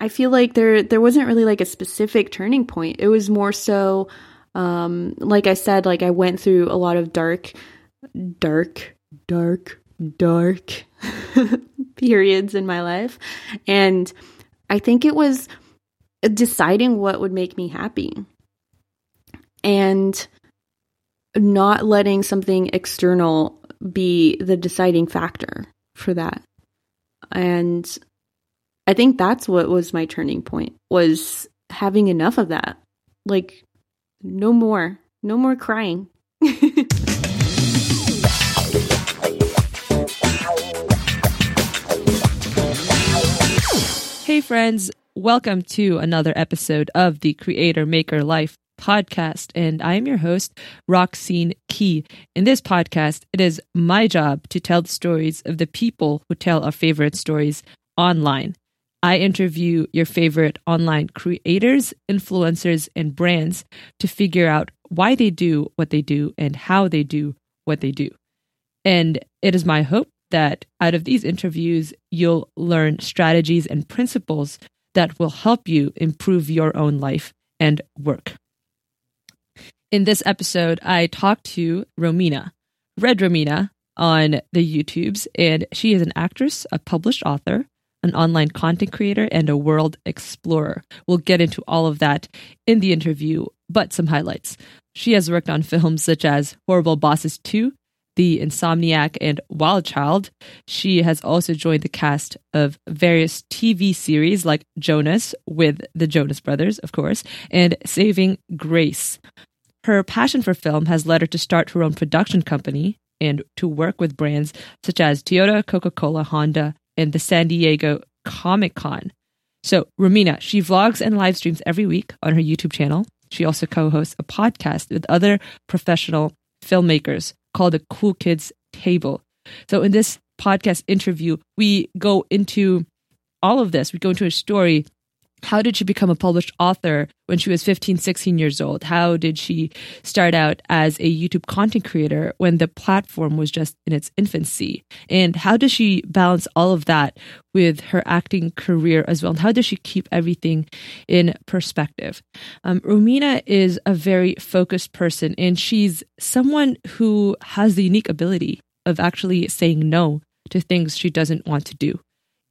I feel like there there wasn't really like a specific turning point. It was more so um like I said like I went through a lot of dark dark dark dark periods in my life and I think it was deciding what would make me happy and not letting something external be the deciding factor for that. And I think that's what was my turning point was having enough of that. Like no more. No more crying. Hey friends, welcome to another episode of the Creator Maker Life podcast. And I'm your host, Roxine Key. In this podcast, it is my job to tell the stories of the people who tell our favorite stories online. I interview your favorite online creators, influencers, and brands to figure out why they do what they do and how they do what they do. And it is my hope that out of these interviews, you'll learn strategies and principles that will help you improve your own life and work. In this episode, I talked to Romina, Red Romina, on the YouTubes, and she is an actress, a published author, an online content creator, and a world explorer. We'll get into all of that in the interview, but some highlights. She has worked on films such as Horrible Bosses 2, The Insomniac, and Wild Child. She has also joined the cast of various TV series like Jonas with the Jonas Brothers, of course, and Saving Grace. Her passion for film has led her to start her own production company and to work with brands such as Toyota, Coca Cola, Honda, and the San Diego Comic Con. So, Romina, she vlogs and live streams every week on her YouTube channel. She also co hosts a podcast with other professional filmmakers called the Cool Kids Table. So, in this podcast interview, we go into all of this. We go into her story how did she become a published author when she was 15, 16 years old? How did she start out as a YouTube content creator when the platform was just in its infancy? And how does she balance all of that with her acting career as well? And how does she keep everything in perspective? Um, Romina is a very focused person, and she's someone who has the unique ability of actually saying no to things she doesn't want to do.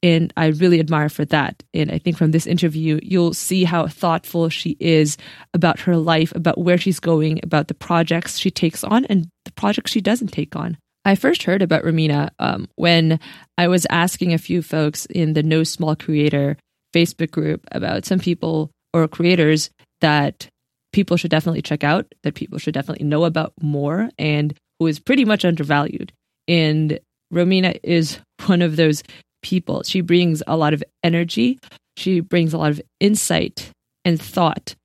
And I really admire for that. And I think from this interview, you'll see how thoughtful she is about her life, about where she's going, about the projects she takes on and the projects she doesn't take on. I first heard about Romina um, when I was asking a few folks in the No Small Creator Facebook group about some people or creators that people should definitely check out, that people should definitely know about more, and who is pretty much undervalued. And Romina is one of those people. She brings a lot of energy, she brings a lot of insight and thought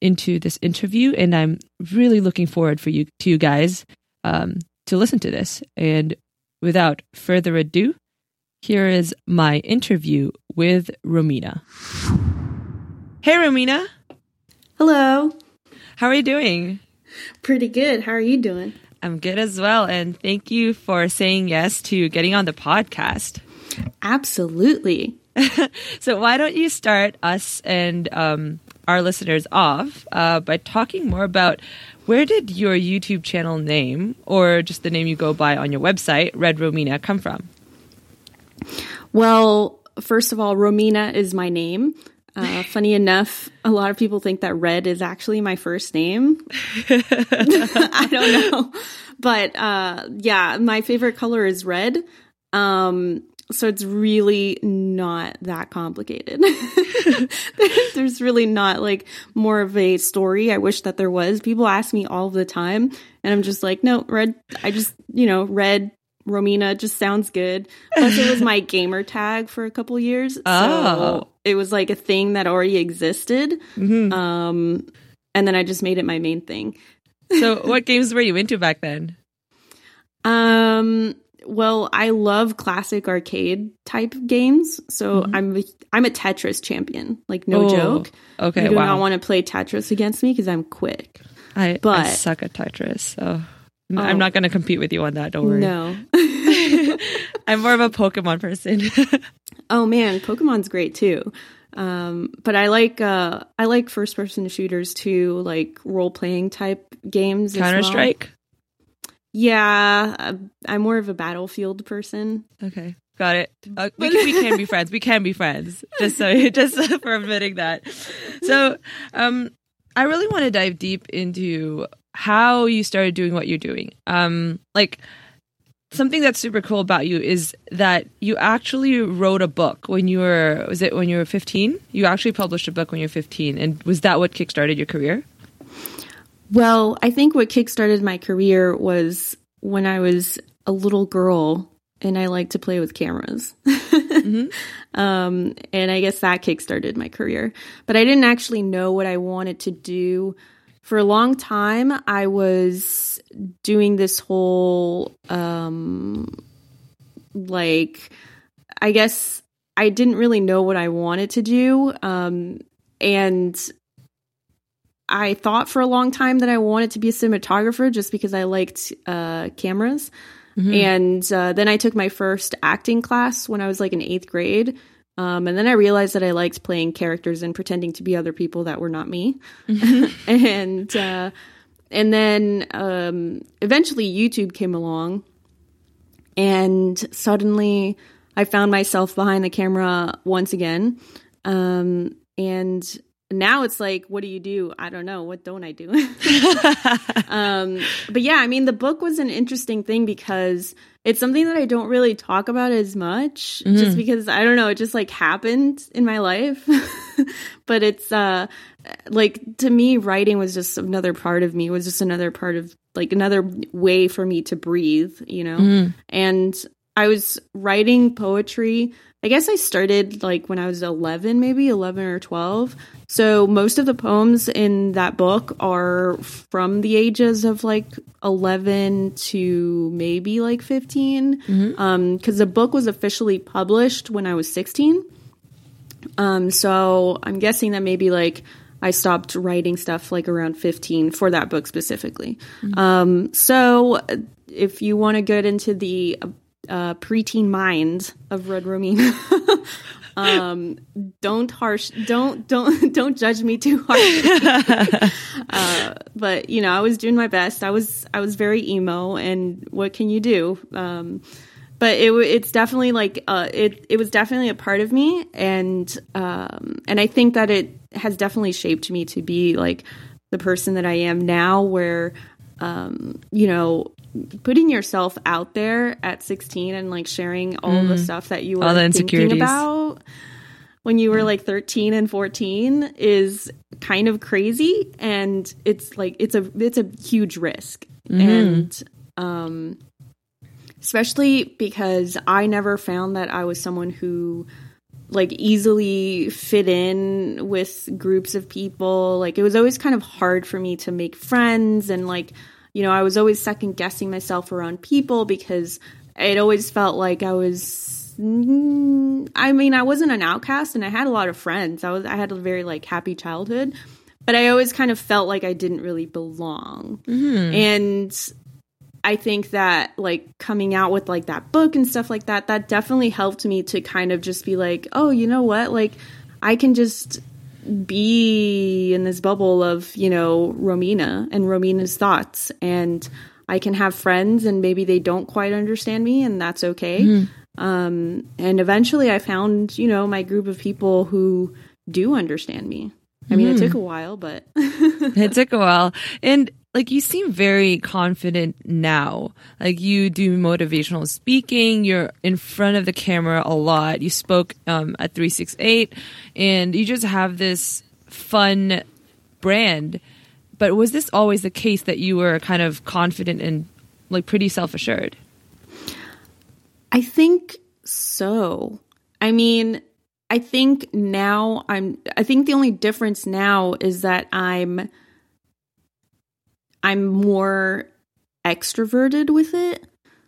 into this interview. And I'm really looking forward for you to you guys um, to listen to this. And without further ado, here is my interview with Romina. Hey, Romina. Hello. How are you doing? Pretty good. How are you doing? I'm good as well. And thank you for saying yes to getting on the podcast. Absolutely. so, why don't you start us and um, our listeners off uh, by talking more about where did your YouTube channel name, or just the name you go by on your website, Red Romina, come from? Well, first of all, Romina is my name. Uh, funny enough, a lot of people think that Red is actually my first name. I don't know. But uh, yeah, my favorite color is red. Um, so it's really not that complicated. There's really not like more of a story. I wish that there was. People ask me all the time, and I'm just like, no, red. I just, you know, red Romina just sounds good. Plus, it was my gamer tag for a couple years. Oh. So it was like a thing that already existed. Mm-hmm. Um, and then I just made it my main thing. so, what games were you into back then? Um, well, I love classic arcade type games, so mm-hmm. I'm a, I'm a Tetris champion. Like no oh, joke. Okay, you do wow. not want to play Tetris against me because I'm quick. I, but I suck at Tetris, so oh, I'm not going to compete with you on that. Don't worry. No, I'm more of a Pokemon person. oh man, Pokemon's great too. Um, but I like uh, I like first person shooters too, like role playing type games. Counter Strike. Yeah, I'm more of a battlefield person. Okay, got it. Uh, we, can, we can be friends. We can be friends. Just so, just for admitting that. So, um, I really want to dive deep into how you started doing what you're doing. Um, like something that's super cool about you is that you actually wrote a book when you were was it when you were 15 you actually published a book when you were 15 and was that what kickstarted your career well i think what kickstarted my career was when i was a little girl and i liked to play with cameras. Mm-hmm. um, and i guess that kickstarted my career. But i didn't actually know what i wanted to do. For a long time i was doing this whole um like I guess I didn't really know what I wanted to do. Um and I thought for a long time that I wanted to be a cinematographer just because I liked uh cameras. Mm-hmm. And uh, then I took my first acting class when I was like in eighth grade. Um, and then I realized that I liked playing characters and pretending to be other people that were not me. Mm-hmm. and uh, and then um, eventually YouTube came along, and suddenly I found myself behind the camera once again. Um, and now it's like, what do you do? I don't know. What don't I do? um, but yeah, I mean, the book was an interesting thing because it's something that I don't really talk about as much, mm-hmm. just because I don't know, it just like happened in my life. but it's uh, like to me, writing was just another part of me. It was just another part of like another way for me to breathe, you know. Mm-hmm. And I was writing poetry I guess I started like when I was 11, maybe 11 or 12. So most of the poems in that book are from the ages of like 11 to maybe like 15. Mm-hmm. Um, the book was officially published when I was 16. Um, so I'm guessing that maybe like I stopped writing stuff like around 15 for that book specifically. Mm-hmm. Um, so if you want to get into the uh, preteen mind of Red Romina. um, don't harsh, don't don't don't judge me too hard. uh, but you know, I was doing my best. I was I was very emo, and what can you do? Um, but it it's definitely like uh, it it was definitely a part of me, and um, and I think that it has definitely shaped me to be like the person that I am now, where um, you know putting yourself out there at 16 and like sharing all mm. the stuff that you were all the thinking about when you were like 13 and 14 is kind of crazy and it's like it's a it's a huge risk mm. and um especially because I never found that I was someone who like easily fit in with groups of people like it was always kind of hard for me to make friends and like you know, I was always second guessing myself around people because it always felt like I was I mean, I wasn't an outcast and I had a lot of friends. I was I had a very like happy childhood, but I always kind of felt like I didn't really belong. Mm-hmm. And I think that like coming out with like that book and stuff like that, that definitely helped me to kind of just be like, oh, you know what? Like I can just be in this bubble of, you know, Romina and Romina's thoughts. And I can have friends and maybe they don't quite understand me and that's okay. Mm-hmm. Um, and eventually I found, you know, my group of people who do understand me. I mean, mm-hmm. it took a while, but it took a while. And like you seem very confident now. Like you do motivational speaking, you're in front of the camera a lot. You spoke um, at 368 and you just have this fun brand. But was this always the case that you were kind of confident and like pretty self assured? I think so. I mean, I think now I'm, I think the only difference now is that I'm, I'm more extroverted with it.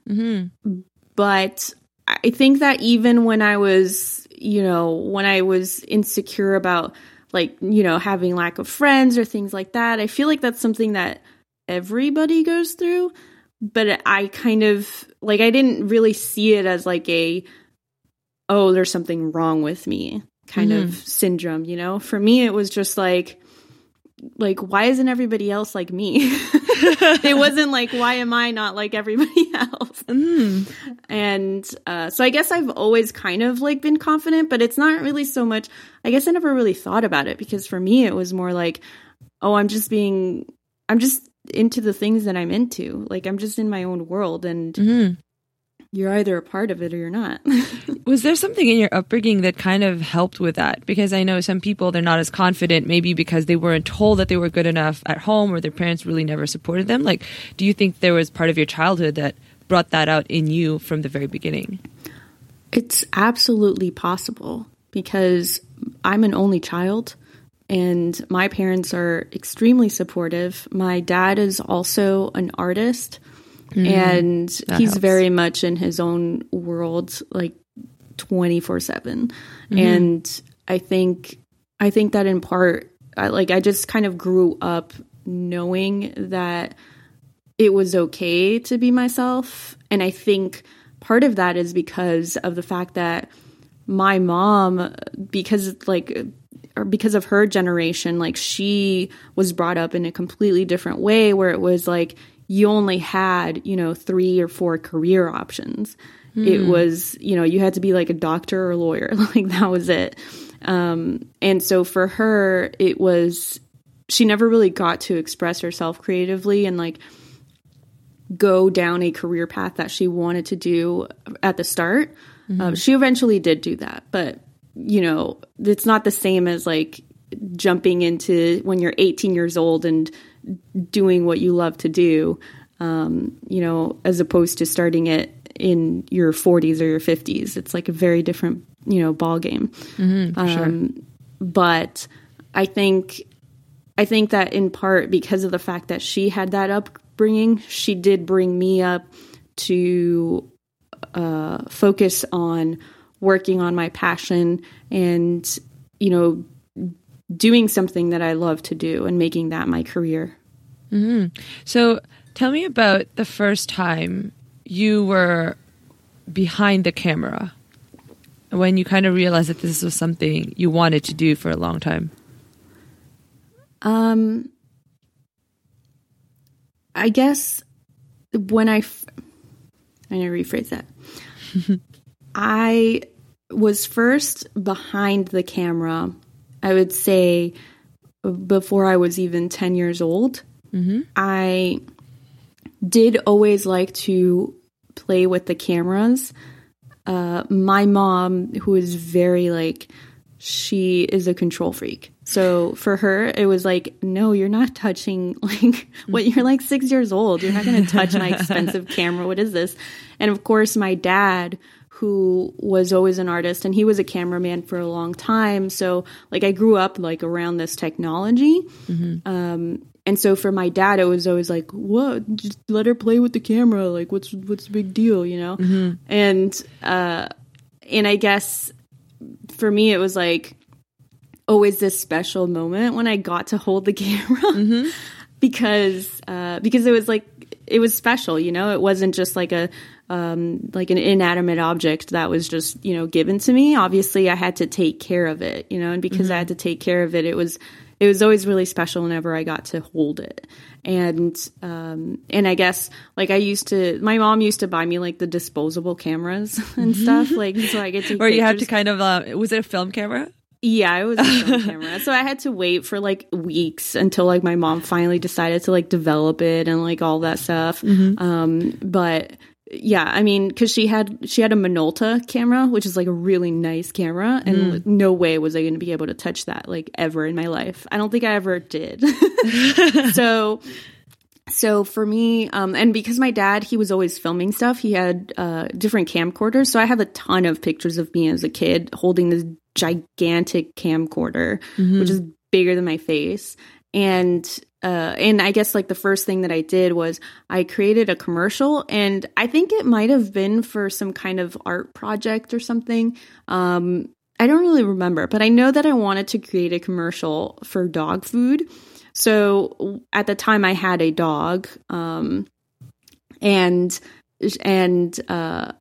Mm-hmm. But I think that even when I was, you know, when I was insecure about like, you know, having lack of friends or things like that, I feel like that's something that everybody goes through. But I kind of like, I didn't really see it as like a, oh, there's something wrong with me. kind mm-hmm. of syndrome, you know? For me, it was just like, like why isn't everybody else like me? It wasn't like why am i not like everybody else? Mm. and uh, so i guess i've always kind of like been confident but it's not really so much i guess i never really thought about it because for me it was more like oh i'm just being i'm just into the things that i'm into. Like i'm just in my own world and mm-hmm you're either a part of it or you're not. was there something in your upbringing that kind of helped with that? Because I know some people, they're not as confident, maybe because they weren't told that they were good enough at home or their parents really never supported them. Like, do you think there was part of your childhood that brought that out in you from the very beginning? It's absolutely possible because I'm an only child and my parents are extremely supportive. My dad is also an artist mm, and he's helps. very much in his own world, like twenty four seven. Mm-hmm. And I think I think that in part, I, like I just kind of grew up knowing that it was okay to be myself, and I think part of that is because of the fact that my mom, because like or because of her generation, like she was brought up in a completely different way where it was like you only had, you know, three or four career options. Mm. It hmm. was, you know, you had to be like a doctor or a lawyer. like that was it. Um, and so for her, it was, she never really got to express herself creatively and like go down a career path that she wanted to do at the start. Mm-hmm. Um, she eventually did do that, but you know, it's not the same as like jumping into when you're 18 years old and doing what you love to do, um, you know, as opposed to starting it in your 40s or your 50s. It's like a very different, you know, ball game. Mm-hmm, um, sure. But I think, I think that in part because of the fact that she had that upbringing, she did bring me up to uh, focus on working on my passion and, you know, doing something that I love to do and making that my career. Mm-hmm. So tell me about the first time you were behind the camera when you kind of realized that this was something you wanted to do for a long time. Um, I guess when I, f- I need to rephrase that. I was first behind the camera I would say before I was even 10 years old. Mm-hmm. I did always like to play with the cameras. Uh, my mom, who is very like, she is a control freak. So for her, it was like, no, you're not touching like what you're like six years old. You're not going to touch my expensive camera. What is this? And of course, my dad, who was always an artist and he was a cameraman for a long time. So like I grew up like around this technology. Mm-hmm. Um, and so for my dad, it was always like, what? Just let her play with the camera. Like, what's what's the big deal, you know? Mm-hmm. And uh, and I guess for me, it was like always this special moment when I got to hold the camera mm-hmm. because uh, because it was like it was special, you know. It wasn't just like a um, like an inanimate object that was just you know given to me. Obviously, I had to take care of it, you know, and because mm-hmm. I had to take care of it, it was it was always really special whenever I got to hold it. And um, and I guess like I used to, my mom used to buy me like the disposable cameras and stuff, like so I get to. or you had to kind of, uh, was it a film camera? Yeah, it was a film camera. So I had to wait for like weeks until like my mom finally decided to like develop it and like all that stuff. Mm-hmm. Um, but yeah, I mean, because she had she had a Minolta camera, which is like a really nice camera, and mm. no way was I going to be able to touch that like ever in my life. I don't think I ever did. so, so for me, um, and because my dad he was always filming stuff, he had uh, different camcorders. So I have a ton of pictures of me as a kid holding this gigantic camcorder, mm-hmm. which is bigger than my face, and uh, and I guess like the first thing that I did was I created a commercial, and I think it might have been for some kind of art project or something. Um, I don't really remember, but I know that I wanted to create a commercial for dog food. So at the time, I had a dog, um, and and uh,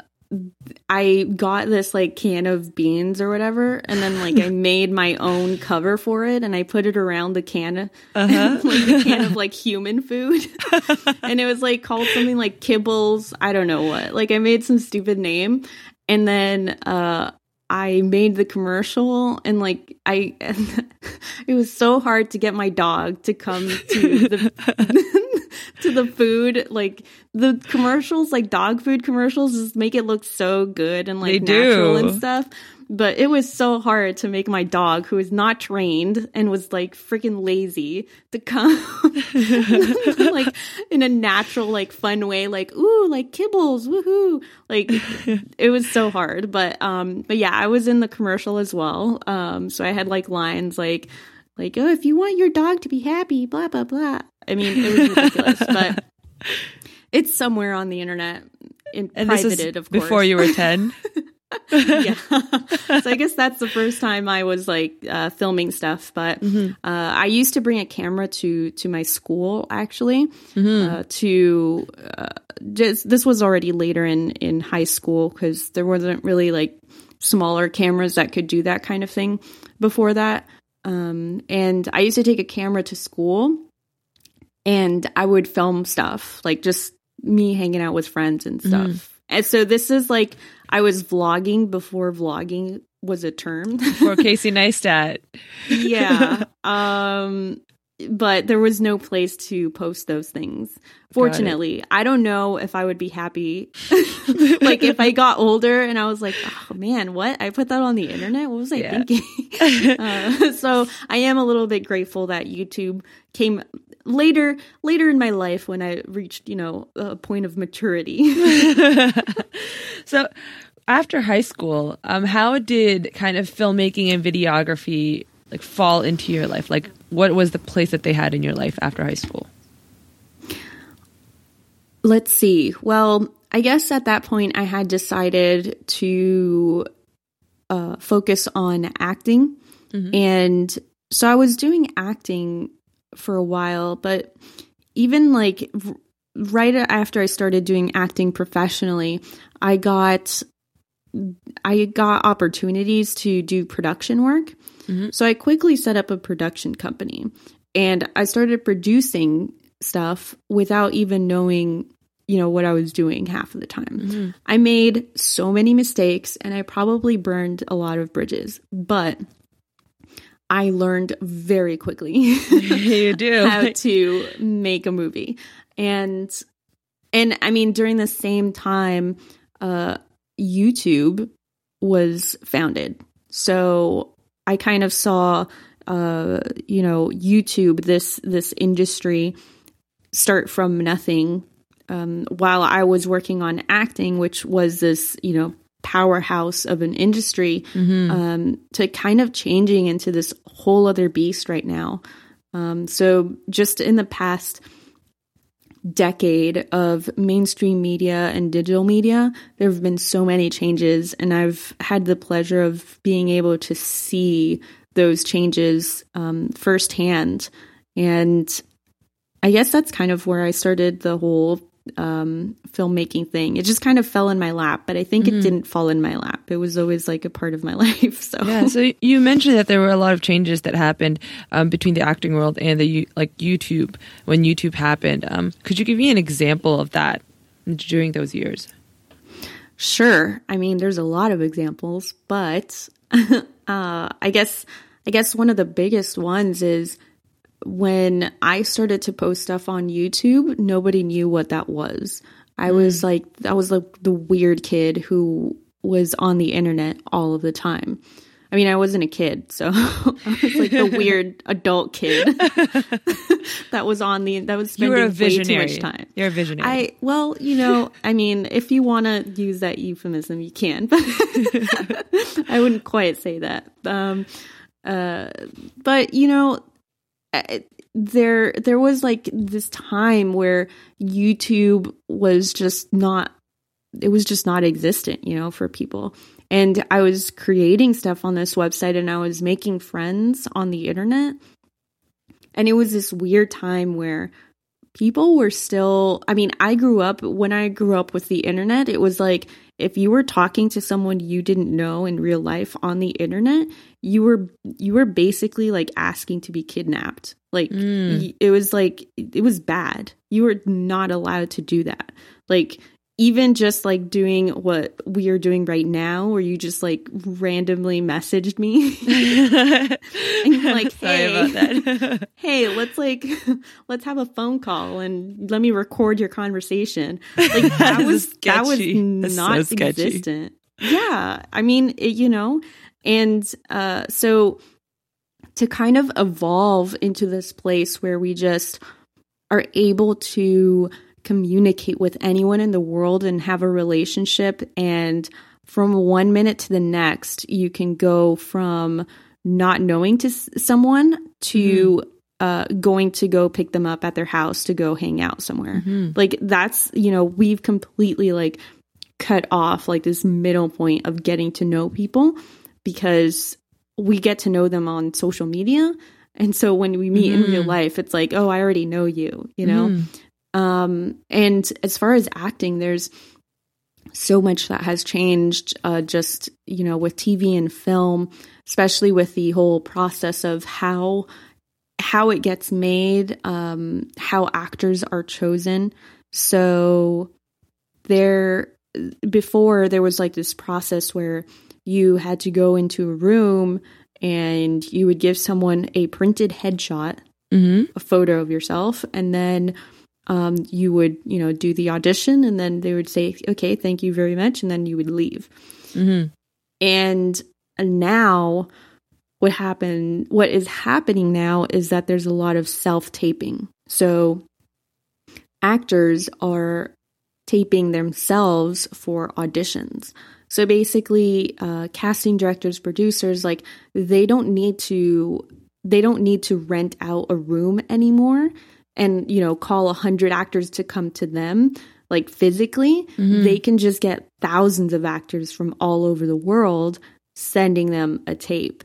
I got this like can of beans or whatever, and then like I made my own cover for it, and I put it around the can, uh-huh. like the can of like human food, and it was like called something like Kibbles. I don't know what. Like I made some stupid name, and then uh, I made the commercial, and like I, it was so hard to get my dog to come to the. to the food. Like the commercials, like dog food commercials, just make it look so good and like they natural do. and stuff. But it was so hard to make my dog, who is not trained and was like freaking lazy, to come like in a natural, like fun way, like ooh, like kibbles, woohoo! Like it was so hard. But um, but yeah, I was in the commercial as well. Um, so I had like lines like like oh, if you want your dog to be happy, blah blah blah. I mean, it was ridiculous, but it's somewhere on the internet, in And privated, this is of course. before you were 10. yeah. so I guess that's the first time I was like uh, filming stuff. But Mm-hmm. uh, I used to bring a camera to to my school actually. Mm-hmm. Uh, to uh, just this was already later in in high school because there wasn't really like smaller cameras that could do that kind of thing before that. Um, and I used to take a camera to school, and I would film stuff like just me hanging out with friends and stuff. And so this is like I was vlogging before vlogging was a term. For Casey Neistat. yeah. Um but there was no place to post those things. Fortunately, I don't know if I would be happy like if I got older and I was like, "Oh man, what? I put that on the internet? What was I Yeah. thinking?" uh, so, I am a little bit grateful that YouTube came later later in my life when I reached, you know, a point of maturity. So after high school, um, how did kind of filmmaking and videography like fall into your life? Like what was the place that they had in your life after high school? Let's see. Well, I guess at that point I had decided to uh, focus on acting. And so I was doing acting for a while, but even like right after I started doing acting professionally, I got I got opportunities to do production work. Mm-hmm. So I quickly set up a production company and I started producing stuff without even knowing, you know, what I was doing half of the time. Mm-hmm. I made so many mistakes and I probably burned a lot of bridges, but I learned very quickly you do. how to make a movie. And and I mean during the same time uh YouTube was founded. So I kind of saw uh you know YouTube this this industry start from nothing um while I was working on acting which was this you know powerhouse of an industry um to kind of changing into this whole other beast right now um so just in the past decade of mainstream media and digital media, there have been so many changes, and I've had the pleasure of being able to see those changes um, firsthand. And I guess that's kind of where I started the whole um, filmmaking thing. It just kind of fell in my lap, but I think it didn't fall in my lap. It was always like a part of my life. So Yeah, so you mentioned that there were a lot of changes that happened um, between the acting world and the like YouTube when YouTube happened. Um, could you give me an example of that during those years? Sure. I mean, there's a lot of examples, but uh, I guess I guess one of the biggest ones is when I started to post stuff on YouTube. Nobody knew what that was. I was like, I was like the weird kid who was on the internet all of the time. I mean, I wasn't a kid, so I was like the weird adult kid that was on the that was You spending were a way too much time. You're a visionary. I well, you know, I mean, if you want to use that euphemism, you can, but I wouldn't quite say that. Um, uh, but you know, Uh, there there was like this time where YouTube was just not it was just not existent, you know, for people. And I was creating stuff on this website and I was making friends on the internet. And it was this weird time where people were still I mean, I grew up when I grew up with the internet, it was like if you were talking to someone you didn't know in real life on the internet, you were you were basically like asking to be kidnapped. Like Mm. it was like it was bad. You were not allowed to do that. Like even just like doing what we are doing right now where you just like randomly messaged me. And you're like hey about that. hey let's like let's have a phone call and let me record your conversation. Like that was that was so not sketchy. existent. Yeah. I mean it, you know and uh so to kind of evolve into this place where we just are able to communicate with anyone in the world and have a relationship and from one minute to the next you can go from not knowing to s- someone to uh, going to go pick them up at their house to go hang out somewhere Mhm. like that's you know we've completely like cut off like this middle point of getting to know people because we get to know them on social media and so when we meet in real Mhm. life it's like oh i already know you you know Mhm. Um and as far as acting there's so much that has changed uh just you know with tv and film especially with the whole process of how how it gets made um how actors are chosen so there before there was like this process where you had to go into a room and you would give someone a printed headshot Mhm. a photo of yourself and then um, you would you know do the audition and then they would say okay thank you very much and then you would leave. Mhm. and now what happened what is happening now is that there's a lot of self-taping. So actors are taping themselves for auditions. So basically uh, casting directors producers like they don't need to they don't need to rent out a room anymore and you know call a hundred actors to come to them like physically Mhm. they can just get thousands of actors from all over the world sending them a tape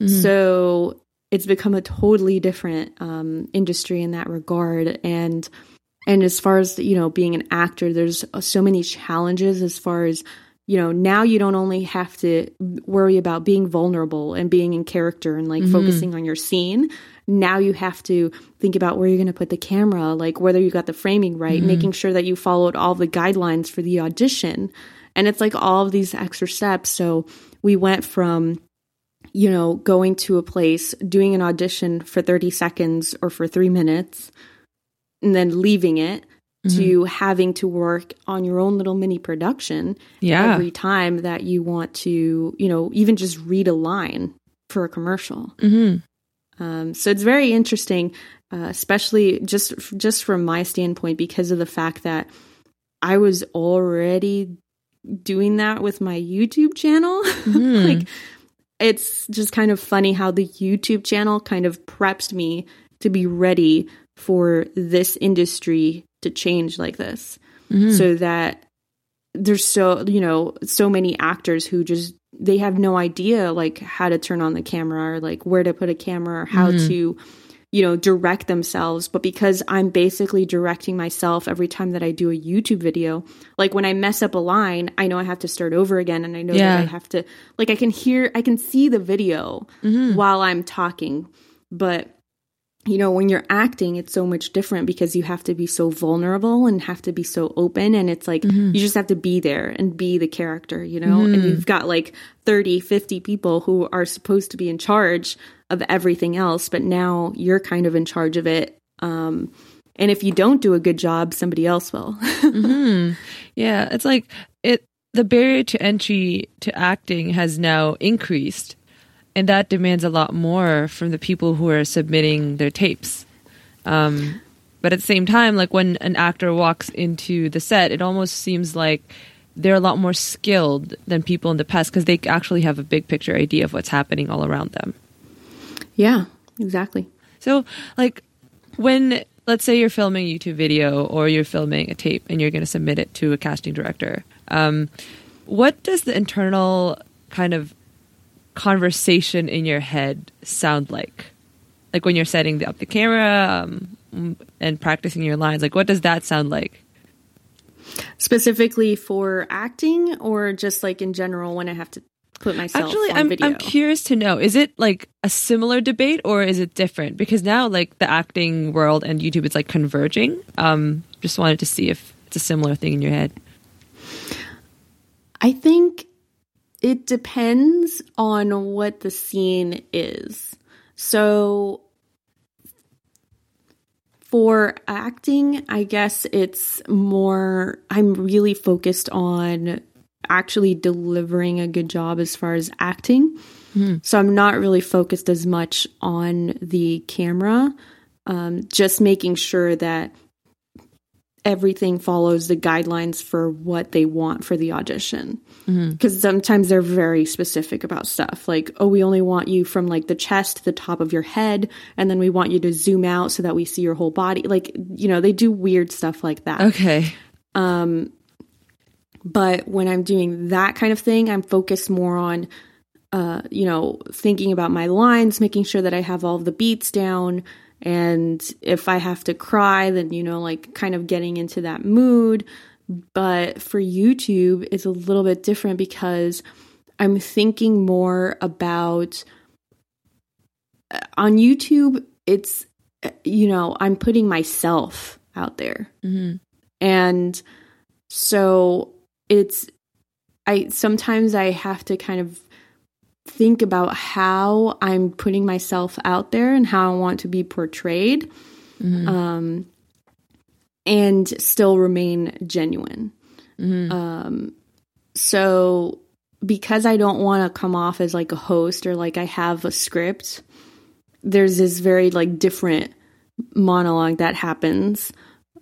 Mhm. so it's become a totally different um, industry in that regard and and as far as you know being an actor there's so many challenges as far as you know now you don't only have to worry about being vulnerable and being in character and like Mhm. focusing on your scene now you have to think about where you're going to put the camera like whether you got the framing right Mhm. making sure that you followed all the guidelines for the audition and it's like all of these extra steps so we went from you know going to a place doing an audition for 30 seconds or for 3 minutes and then leaving it Mm-hmm. to having to work on your own little mini production Yeah. every time that you want to, you know, even just read a line for a commercial. Mhm. Um, so it's very interesting, uh, especially just just from my standpoint, because of the fact that I was already doing that with my YouTube channel. Mhm. like it's just kind of funny how the YouTube channel kind of prepped me to be ready for this industry to change like this Mhm. so that there's so you know so many actors who just they have no idea like how to turn on the camera or like where to put a camera or how Mhm. to you know direct themselves but because i'm basically directing myself every time that i do a youtube video like when i mess up a line i know i have to start over again and i know Yeah. that i have to like i can hear i can see the video Mhm. while i'm talking but you know when you're acting it's so much different because you have to be so vulnerable and have to be so open and it's like Mhm. you just have to be there and be the character you know and Mhm. you've got like 30 50 people who are supposed to be in charge of everything else but now you're kind of in charge of it um and if you don't do a good job somebody else will hmm Yeah, it's like it. The barrier to entry to acting has now increased, and that demands a lot more from the people who are submitting their tapes. Um, but at the same time, like when an actor walks into the set, it almost seems like they're a lot more skilled than people in the past because they actually have a big picture idea of what's happening all around them. yeah exactly So, like, when let's say you're filming a YouTube video or you're filming a tape and you're going to submit it to a casting director, um, what does the internal kind of conversation in your head sound like? Like when you're setting the, up the camera um, and practicing your lines, like what does that sound like? Specifically for acting or just like in general when I have to put myself Actually, on I'm video? I'm curious to know: is it like a similar debate, or is it different? Because now, like the acting world and YouTube, it's like converging. Um, just wanted to see if it's a similar thing in your head. I think it depends on what the scene is. So for acting, I guess it's more, I'm really focused on actually delivering a good job as far as acting. So I'm not really focused as much on the camera, um, just making sure that everything follows the guidelines for what they want for the audition. Because sometimes they're very specific about stuff. Like, oh, we only want you from like the chest to the top of your head, and then we want you to zoom out so that we see your whole body. Like, you know, they do weird stuff like that. Okay. Um, But when I'm doing that kind of thing, I'm focused more on, uh, you know, thinking about my lines, making sure that I have all the beats down. And if I have to cry, then, you know, like kind of getting into that mood. But for YouTube, it's a little bit different because I'm thinking more about uh, on YouTube, it's, uh, you know, I'm putting myself out there. And so it's I sometimes I have to kind of think about how I'm putting myself out there and how I want to be portrayed. Um and still remain genuine. Um so because I don't want to come off as like a host or like I have a script, there's this very like different monologue that happens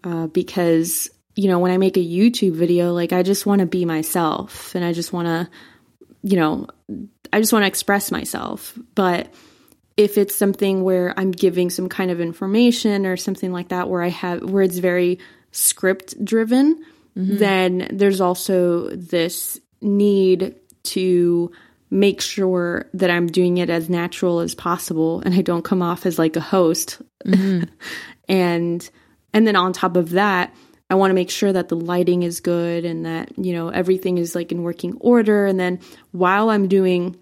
uh, because you know when I make a YouTube video, like I just want to be myself and I just want to, you know, I just want to express myself. But if it's something where I'm giving some kind of information or something like that, where I have where it's very script driven, mm-hmm. then there's also this need to make sure that I'm doing it as natural as possible and I don't come off as like a host. Mm-hmm. and and then on top of that, I want to make sure that the lighting is good and that, you know, everything is like in working order and then while I'm doing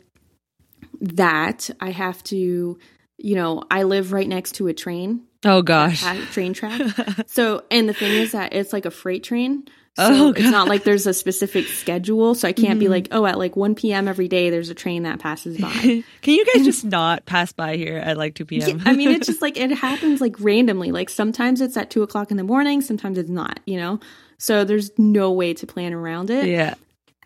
that, I have to, you know, I live right next to a train Oh gosh. train track. so, and the thing is that it's like a freight train. So Oh, it's not like there's a specific schedule. So I can't be mm-hmm. like, oh, at like 1 p.m. every day, there's a train that passes by. Can you guys just not pass by here at like 2 p.m.? I mean, it's just like it happens like randomly. Like sometimes it's at two o'clock in the morning, sometimes it's not, you know? So there's no way to plan around it. yeah.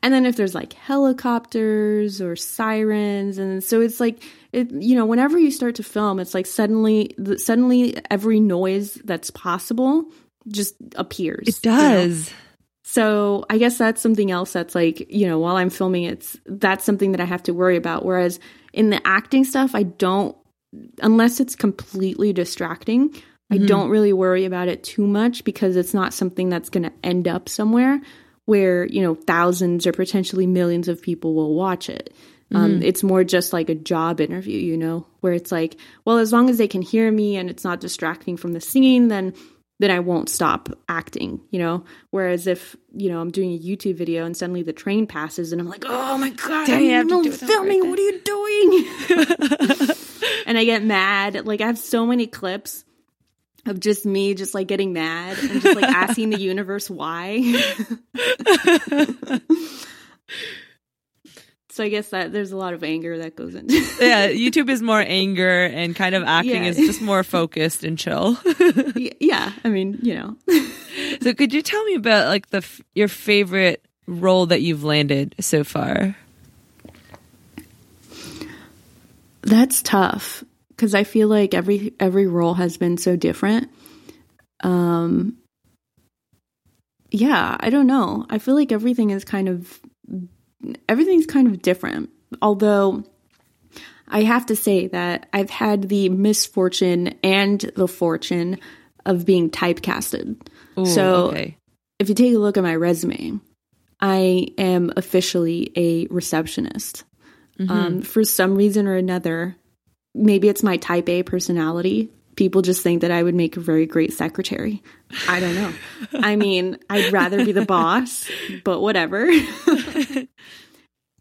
And then if there's like helicopters or sirens, and so it's like it, you know, whenever you start to film, it's like suddenly, suddenly every noise that's possible just appears. It you know? So I guess that's something else that's like, you know, while I'm filming, it's that's something that I have to worry about. Whereas in the acting stuff, I don't, unless it's completely distracting, I don't really worry about it too much because it's not something that's going to end up somewhere where, you know, thousands or potentially millions of people will watch it. Um, it's more just like a job interview, you know, where it's like, well, as long as they can hear me and it's not distracting from the singing, then then I won't stop acting, you know? Whereas if, you know, I'm doing a YouTube video and suddenly the train passes and I'm like, oh my God, Dang, I have I'm to not do filming. What are you doing? and I get mad. Like, I have so many clips of just me just like getting mad and just like asking the universe why. So I guess that there's a lot of anger that goes into Yeah, YouTube is more anger and kind of acting Yeah. is just more focused and chill. yeah, I mean, you know. so could you tell me about like the your favorite role that you've landed so far? That's tough because I feel like every every role has been so different. Um yeah, I don't know. I feel like everything is kind of everything's kind of different. Although I have to say that I've had the misfortune and the fortune of being typecasted. Ooh, so okay. if you take a look at my resume, I am officially a receptionist. Um, for some reason or another, maybe it's my type A personality. people just think that I would make a very great secretary. I don't know. I mean, I'd rather be the boss, but whatever.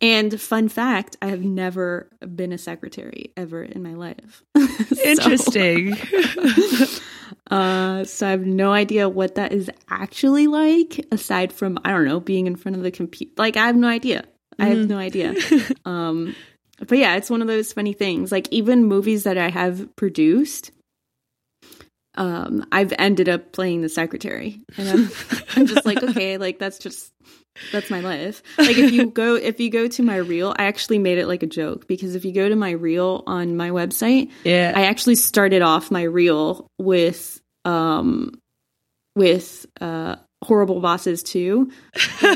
and fun fact, I have never been a secretary ever in my life. Interesting. so, uh, so I have no idea what that is actually like aside from I don't know, being in front of the computer. Like I have no idea. I have no idea. Um but yeah, it's one of those funny things. Like even movies that I have produced, um, I've ended up playing the secretary, and I'm, I'm just like, okay, like that's just that's my life. Like if you go if you go to my reel, I actually made it like a joke because if you go to my reel on my website, Yeah. I actually started off my reel with um with uh Horrible Bosses 2.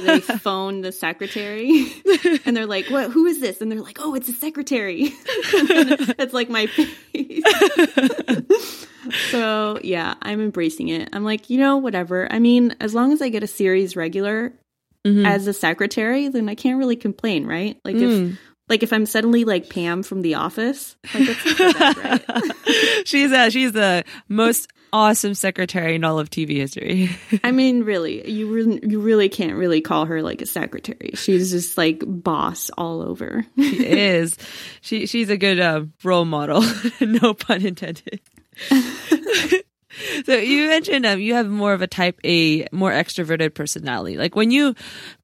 they phone the secretary and they're like, "What? Who is this?" And they're like, "Oh, it's a secretary." That's like my face. so yeah, I'm embracing it. I'm like, you know, whatever. I mean, as long as I get a series regular Mhm. as a secretary, then I can't really complain, right? Like Mm. if like if I'm suddenly like Pam from The Office, like that's so bad, right? she's a, she's the most awesome secretary in all of TV history. I mean, really, you re- you really can't really call her like a secretary. She's just like boss all over. she is. She she's a good uh, role model. no pun intended. so you mentioned um, you have more of a type A, more extroverted personality. Like when you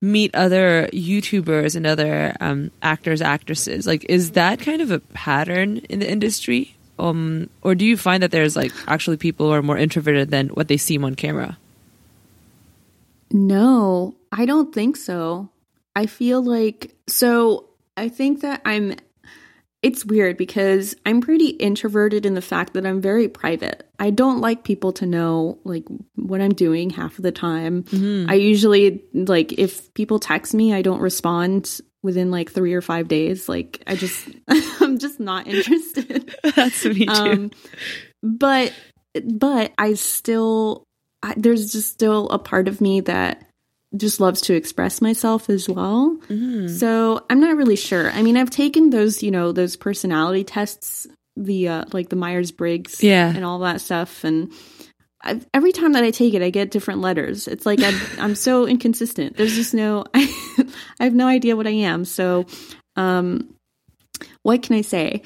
meet other YouTubers and other um, actors, actresses, like is that kind of a pattern in the industry? Um, or do you find that there's like actually people who are more introverted than what they seem on camera? No, I don't think so. I feel like so I think that I'm it's weird because I'm pretty introverted in the fact that I'm very private. I don't like people to know like what I'm doing half of the time. I usually like if people text me, I don't respond within like 3 or 5 days. Like I just I'm just not interested. That's me too. Um, but but I still I, there's just still a part of me that just loves to express myself as well. Mm-hmm. So I'm not really sure. I mean, I've taken those, you know, those personality tests, the uh, like the Myers Briggs, Yeah. and all that stuff, and. I've, every time that I take it, I get different letters. It's like I'm, I'm so inconsistent. There's just no, I, I have no idea what I am. So, um, what can I say?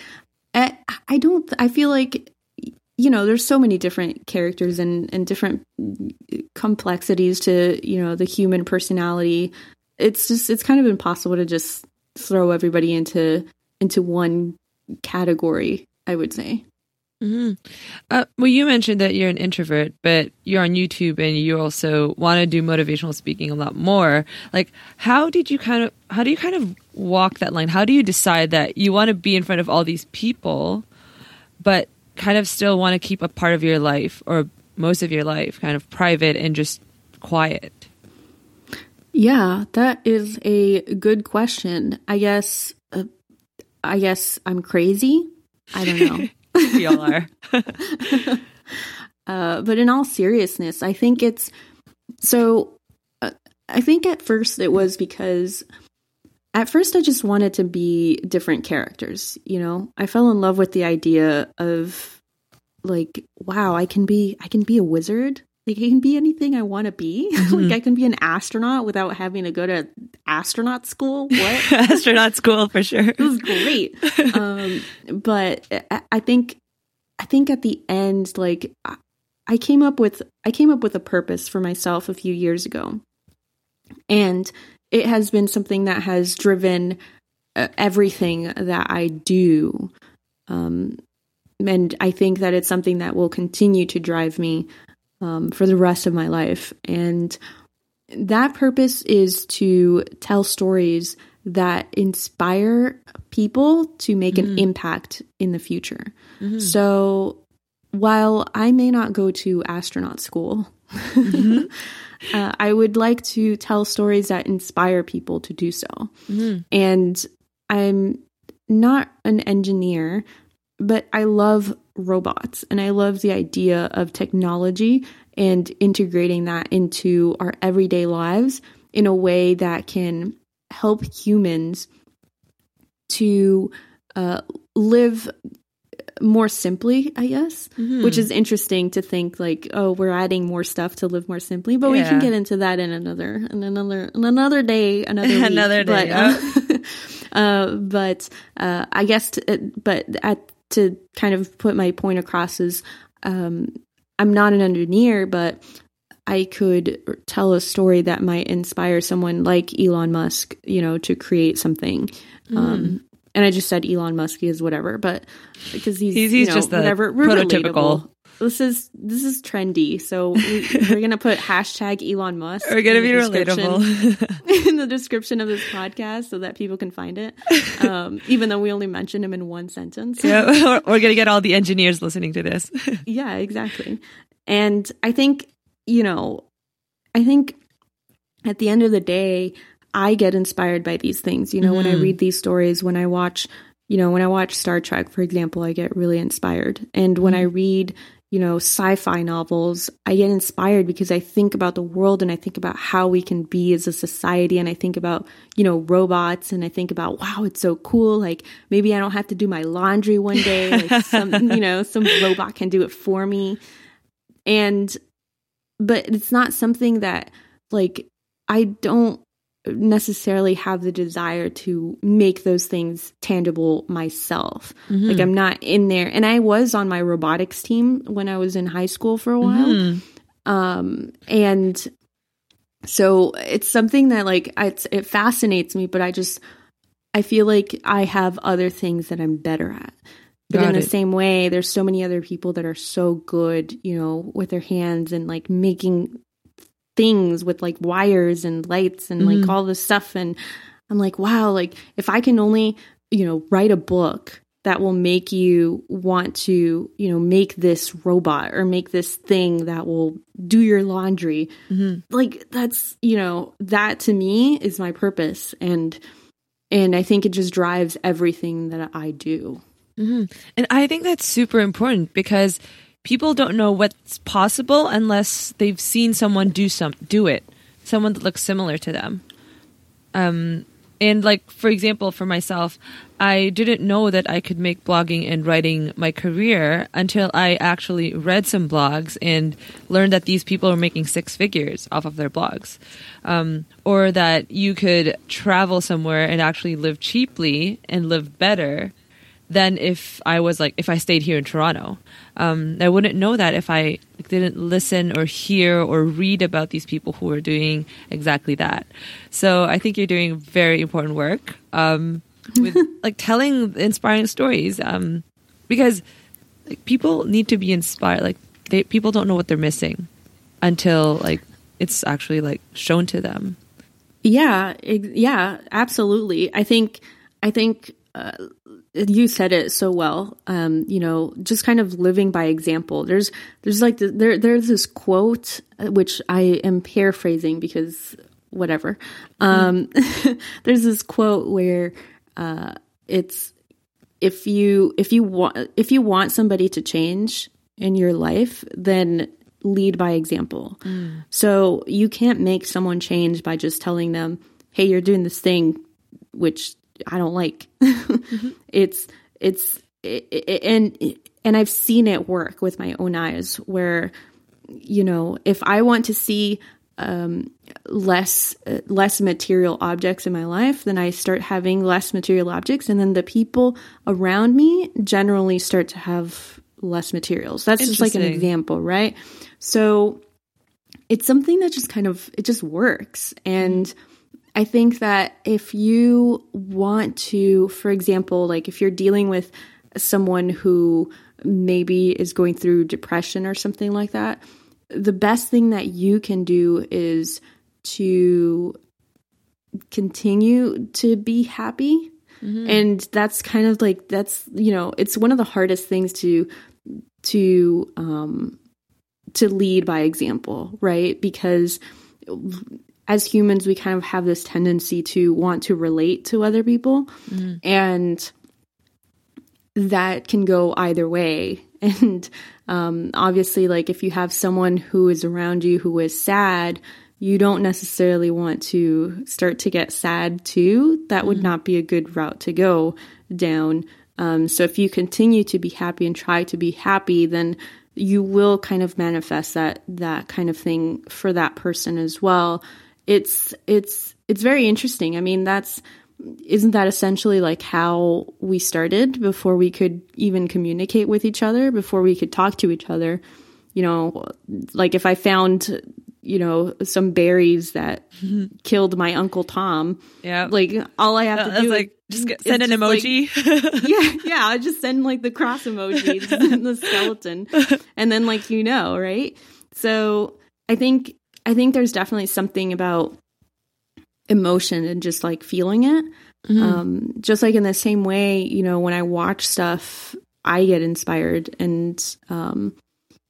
I, I don't. I feel like you know, there's so many different characters and and different complexities to you know the human personality. It's just it's kind of impossible to just throw everybody into into one category. I would say. hmm Uh, well, you mentioned that you're an introvert, but you're on YouTube and you also want to do motivational speaking a lot more. Like, how did you kind of, how do you kind of walk that line? How do you decide that you want to be in front of all these people, but kind of still want to keep a part of your life or most of your life kind of private and just quiet? Yeah, that is a good question. I guess. Uh, I guess I'm crazy. I don't know. We all are. Uh, but in all seriousness, I think it's so. Uh, I think at first it was because at first I just wanted to be different characters. You know, I fell in love with the idea of like, wow, I can be, I can be a wizard. Like I can be anything I want to be. like I can be an astronaut without having to go to astronaut school. What? Astronaut school for sure. it was great. um, but I, think, I think at the end, like I- I came up with, I came up with a purpose for myself a few years ago, and it has been something that has driven uh, everything that I do. Um, and I think that it's something that will continue to drive me um, for the rest of my life. And that purpose is to tell stories that inspire people to make an impact in the future. So while I may not go to astronaut school, uh, I would like to tell stories that inspire people to do so. And I'm not an engineer, but I love robots and I love the idea of technology and integrating that into our everyday lives in a way that can help humans to uh, live more simply, I guess, which is interesting to think like, oh, we're adding more stuff to live more simply, but we can get into that in another, in another, in another day, another week. Another day, But, uh, uh, but uh, I guess, to, but at, to kind of put my point across is, um, I'm not an engineer, but I could tell a story that might inspire someone like Elon Musk, you know, to create something. Mm. Um, and I just said Elon Musk is whatever, but because he's He's- you he's know, just the whatever prototypical. relatable. This is this is trendy, so we, we're gonna put hashtag Elon Musk. We're gonna in be the description- relatable. in the description of this podcast so that people can find it. Um, even though we only mentioned him in one sentence. yeah, we're, we're gonna get all the engineers listening to this. yeah, exactly. And I think, you know, I think at the end of the day, I get inspired by these things. You know, when I Mhm. read these stories, when I watch, you know, when I watch Star Trek, for example, I get really inspired. And when I read, you know, sci fi novels, I get inspired because I think about the world and I think about how we can be as a society. And I think about, you know, robots and I think about, wow, it's so cool. Like maybe I don't have to do my laundry one day. Like some, you know, some robot can do it for me. And, but it's not something that, like, I don't necessarily have the desire to make those things tangible myself. Mm-hmm. Like I'm not in there. And I was on my robotics team when I was in high school for a while. Mhm. Um and so it's something that like I, it fascinates me, but I just I feel like I have other things that I'm better at. But Got in the it. same way, there's so many other people that are so good, you know, with their hands and like making things with like wires and lights and like Mhm. all this stuff. And I'm like, wow, like if I can only, you know, write a book that will make you want to, you know, make this robot or make this thing that will do your laundry. Mhm. Like that's, you know, that to me is my purpose. And, and I think it just drives everything that I do. Mhm. And I think that's super important because people don't know what's possible unless they've seen someone do some do it, someone that looks similar to them. Um, and like for example, for myself, I didn't know that I could make blogging and writing my career until I actually read some blogs and learned that these people are making six figures off of their blogs, um, or that you could travel somewhere and actually live cheaply and live better than if I was like if I stayed here in Toronto. Um, I wouldn't know that if I didn't listen or hear or read about these people who are doing exactly that. So I think you're doing very important work um, with like telling inspiring stories um, because like, people need to be inspired. Like they, people don't know what they're missing until like it's actually like shown to them. Yeah, yeah, absolutely. I think I think uh, you said it so well. Um, you know, just kind of living by example. There's there's like the, there there's this quote uh, which I am paraphrasing because whatever. Um, there's this quote where uh, it's if you if you want if you want somebody to change in your life, then lead by example. So you can't make someone change by just telling them, "Hey, you're doing this thing," which I don't like. It's it's it, it- and and I've seen it work with my own eyes where you know if I want to see um, less uh, less material objects in my life, then I start having less material objects, and then the people around me generally start to have less materials. That's just like an example, right? So it's something that just kind of it just works and i think that if you want to for example like if you're dealing with someone who maybe is going through depression or something like that the best thing that you can do is to continue to be happy and that's kind of like that's you know it's one of the hardest things to to um to lead by example, right? Because as humans, we kind of have this tendency to want to relate to other people, and that can go either way. And um, obviously, like if you have someone who is around you who is sad, you don't necessarily want to start to get sad too. That would not be a good route to go down. Um, so if you continue to be happy and try to be happy, then you will kind of manifest that that kind of thing for that person as well. It's it's it's very interesting. I mean, that's isn't that essentially like how we started before we could even communicate with each other, before we could talk to each other? You know, like if I found you know some berries that killed my uncle Tom, Yeah. like all I have uh, to I do like, is just get, send an just, like, emoji. yeah, yeah. I just send like the cross emojis and the skeleton, and then like you know, right? So I think I think there's definitely something about emotion and just like feeling it. Um, just like in the same way, you know, when I watch stuff, I get inspired and um,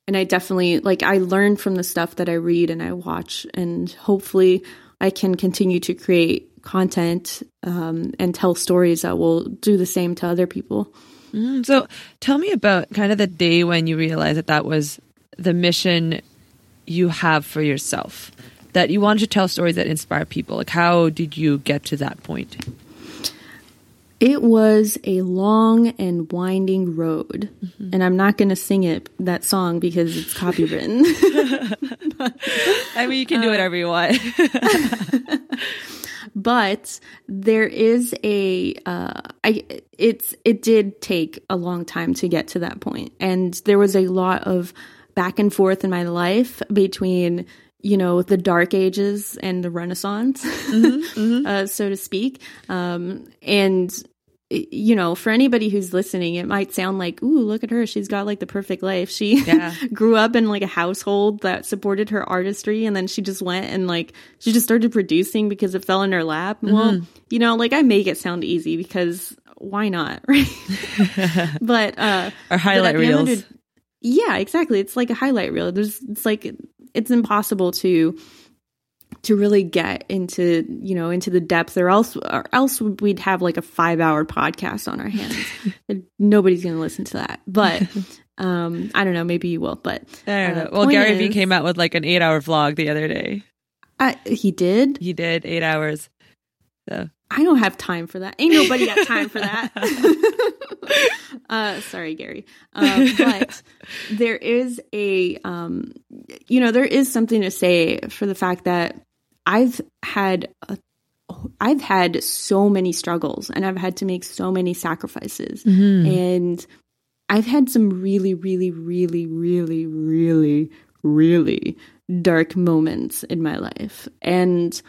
and I definitely like I learn from the stuff that I read and I watch, and hopefully I can continue to create content um, and tell stories that will do the same to other people. Mm, so tell me about kind of the day when you realized that that was the mission you have for yourself, that you wanted to tell stories that inspire people. Like, how did you get to that point? It was a long and winding road, and I'm not going to sing it that song because it's copywritten. I mean, you can do whatever you want. but there is a uh, I it's it did take a long time to get to that point, and there was a lot of back and forth in my life between you know the dark ages and the renaissance uh, so to speak. Um, and you know for anybody who's listening it might sound like ooh look at her. She's got like the perfect life. She Yeah. grew up in like a household that supported her artistry and then she just went and like she just started producing because it fell in her lap. Well you know like i make it sound easy because why not right? But uh Or highlight reels. Yeah exactly it's like a highlight reel there's it's like it's impossible to to really get into you know into the depth or else or else we'd have like a five hour podcast on our hands nobody's gonna listen to that but um i don't know maybe you will but I don't uh, know. Well, Gary Vee is- came out with like an eight hour vlog the other day. I, he did He did eight hours. I don't have time for that. Ain't nobody got time for that. Uh sorry gary. Uh, but there is a um you know there is something to say for the fact that i've had a, i've had so many struggles and i've had to make so many sacrifices. And i've had some really really really really really really dark moments in my life. And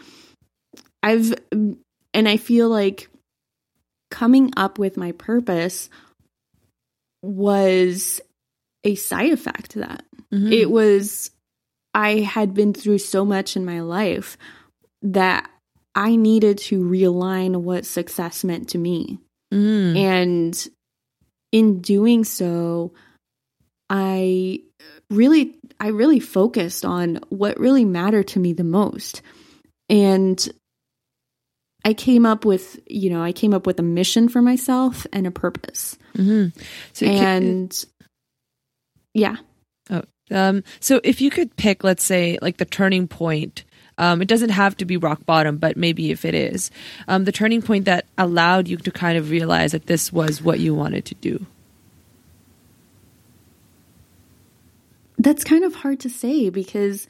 i've and i feel like coming up with my purpose was a side effect to that. It was, I had been through so much in my life that I needed to realign what success meant to me. Mm. And in doing so, I really, I really focused on what really mattered to me the most. And I came up with, you know, I came up with a mission for myself and a purpose. Mhm. So can- And yeah. Oh, um, so if you could pick, let's say, like the turning point, um, it doesn't have to be rock bottom, but maybe if it is, um, the turning point that allowed you to kind of realize that this was what you wanted to do. That's kind of hard to say because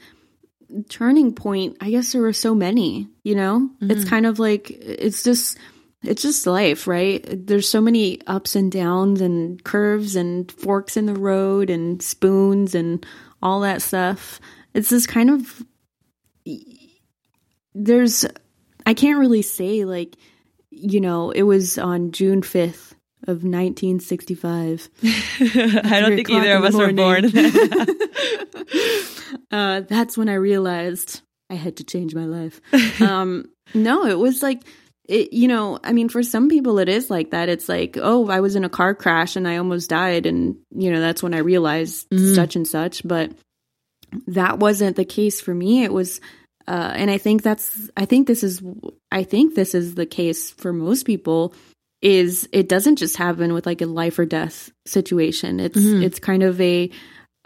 turning point, I guess there were so many, you know? Mm-hmm. It's kind of like it's just it's just life, right? There's so many ups and downs and curves and forks in the road and spoons and all that stuff. It's just kind of there's I can't really say like you know, it was on June 5th of 1965. I don't think either of us were born. uh, that's when I realized I had to change my life. Um, no, it was like, it, you know, I mean, for some people it is like that. It's like, oh, I was in a car crash and I almost died. And, you know, that's when I realized such and such. But that wasn't the case for me. It was, uh, and I think that's, I think this is, I think this is the case for most people is it doesn't just happen with like a life or death situation. It's, it's kind of a,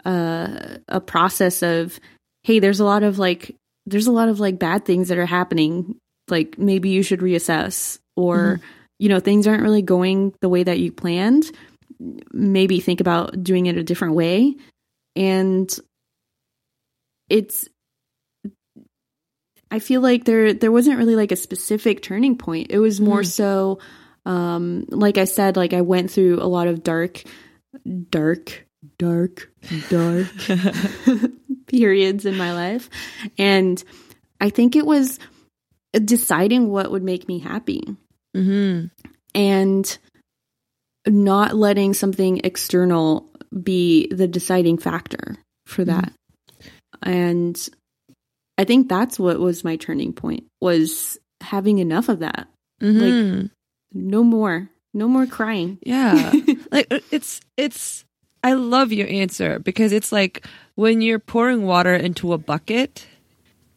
uh, a process of hey there's a lot of like there's a lot of like bad things that are happening like maybe you should reassess or you know, things aren't really going the way that you planned, maybe think about doing it a different way. And it's I feel like there there wasn't really like a specific turning point. It was more mm. so um like I said like I went through a lot of dark dark dark dark periods in my life and I think it was deciding what would make me happy. Mm-hmm. And not letting something external be the deciding factor for that. Mm-hmm. And I think that's what was my turning point was having enough of that. Mm-hmm. Like no more. No more crying. Yeah. like uh, it's it's I love your answer because it's like when you're pouring water into a bucket,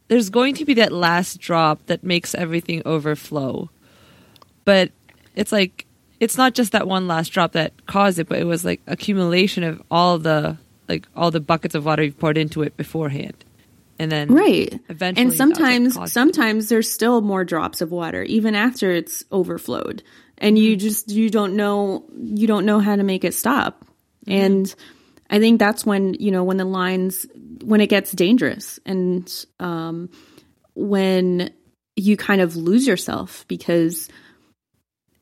there's going to be that last drop that makes everything overflow. But it's like it's not just that one last drop that caused it, but it was like accumulation of all the like all the buckets of water you've poured into it beforehand. And then right, eventually, and sometimes sometimes there's still more drops of water even after it's overflowed, and you mm-hmm. just you don't know you don't know how to make it stop. Mm-hmm. And I think that's when you know when the lines when it gets dangerous and um, when you kind of lose yourself because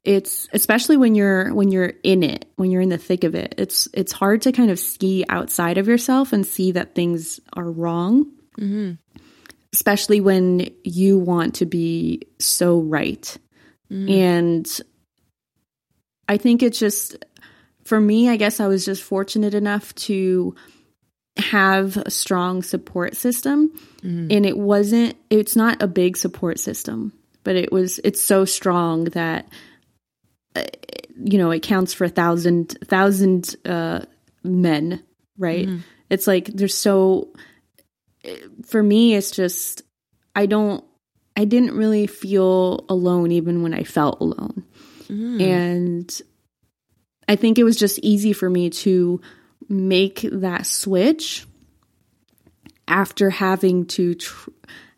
it's especially when you're when you're in it when you're in the thick of it it's it's hard to kind of ski outside of yourself and see that things are wrong mm-hmm. especially when you want to be so right mm-hmm. and i think it's just for me i guess i was just fortunate enough to have a strong support system mm-hmm. and it wasn't it's not a big support system but it was it's so strong that you know, it counts for a thousand thousand uh, men, right? Mm-hmm. It's like there's so. For me, it's just I don't. I didn't really feel alone even when I felt alone, mm-hmm. and I think it was just easy for me to make that switch after having to tr-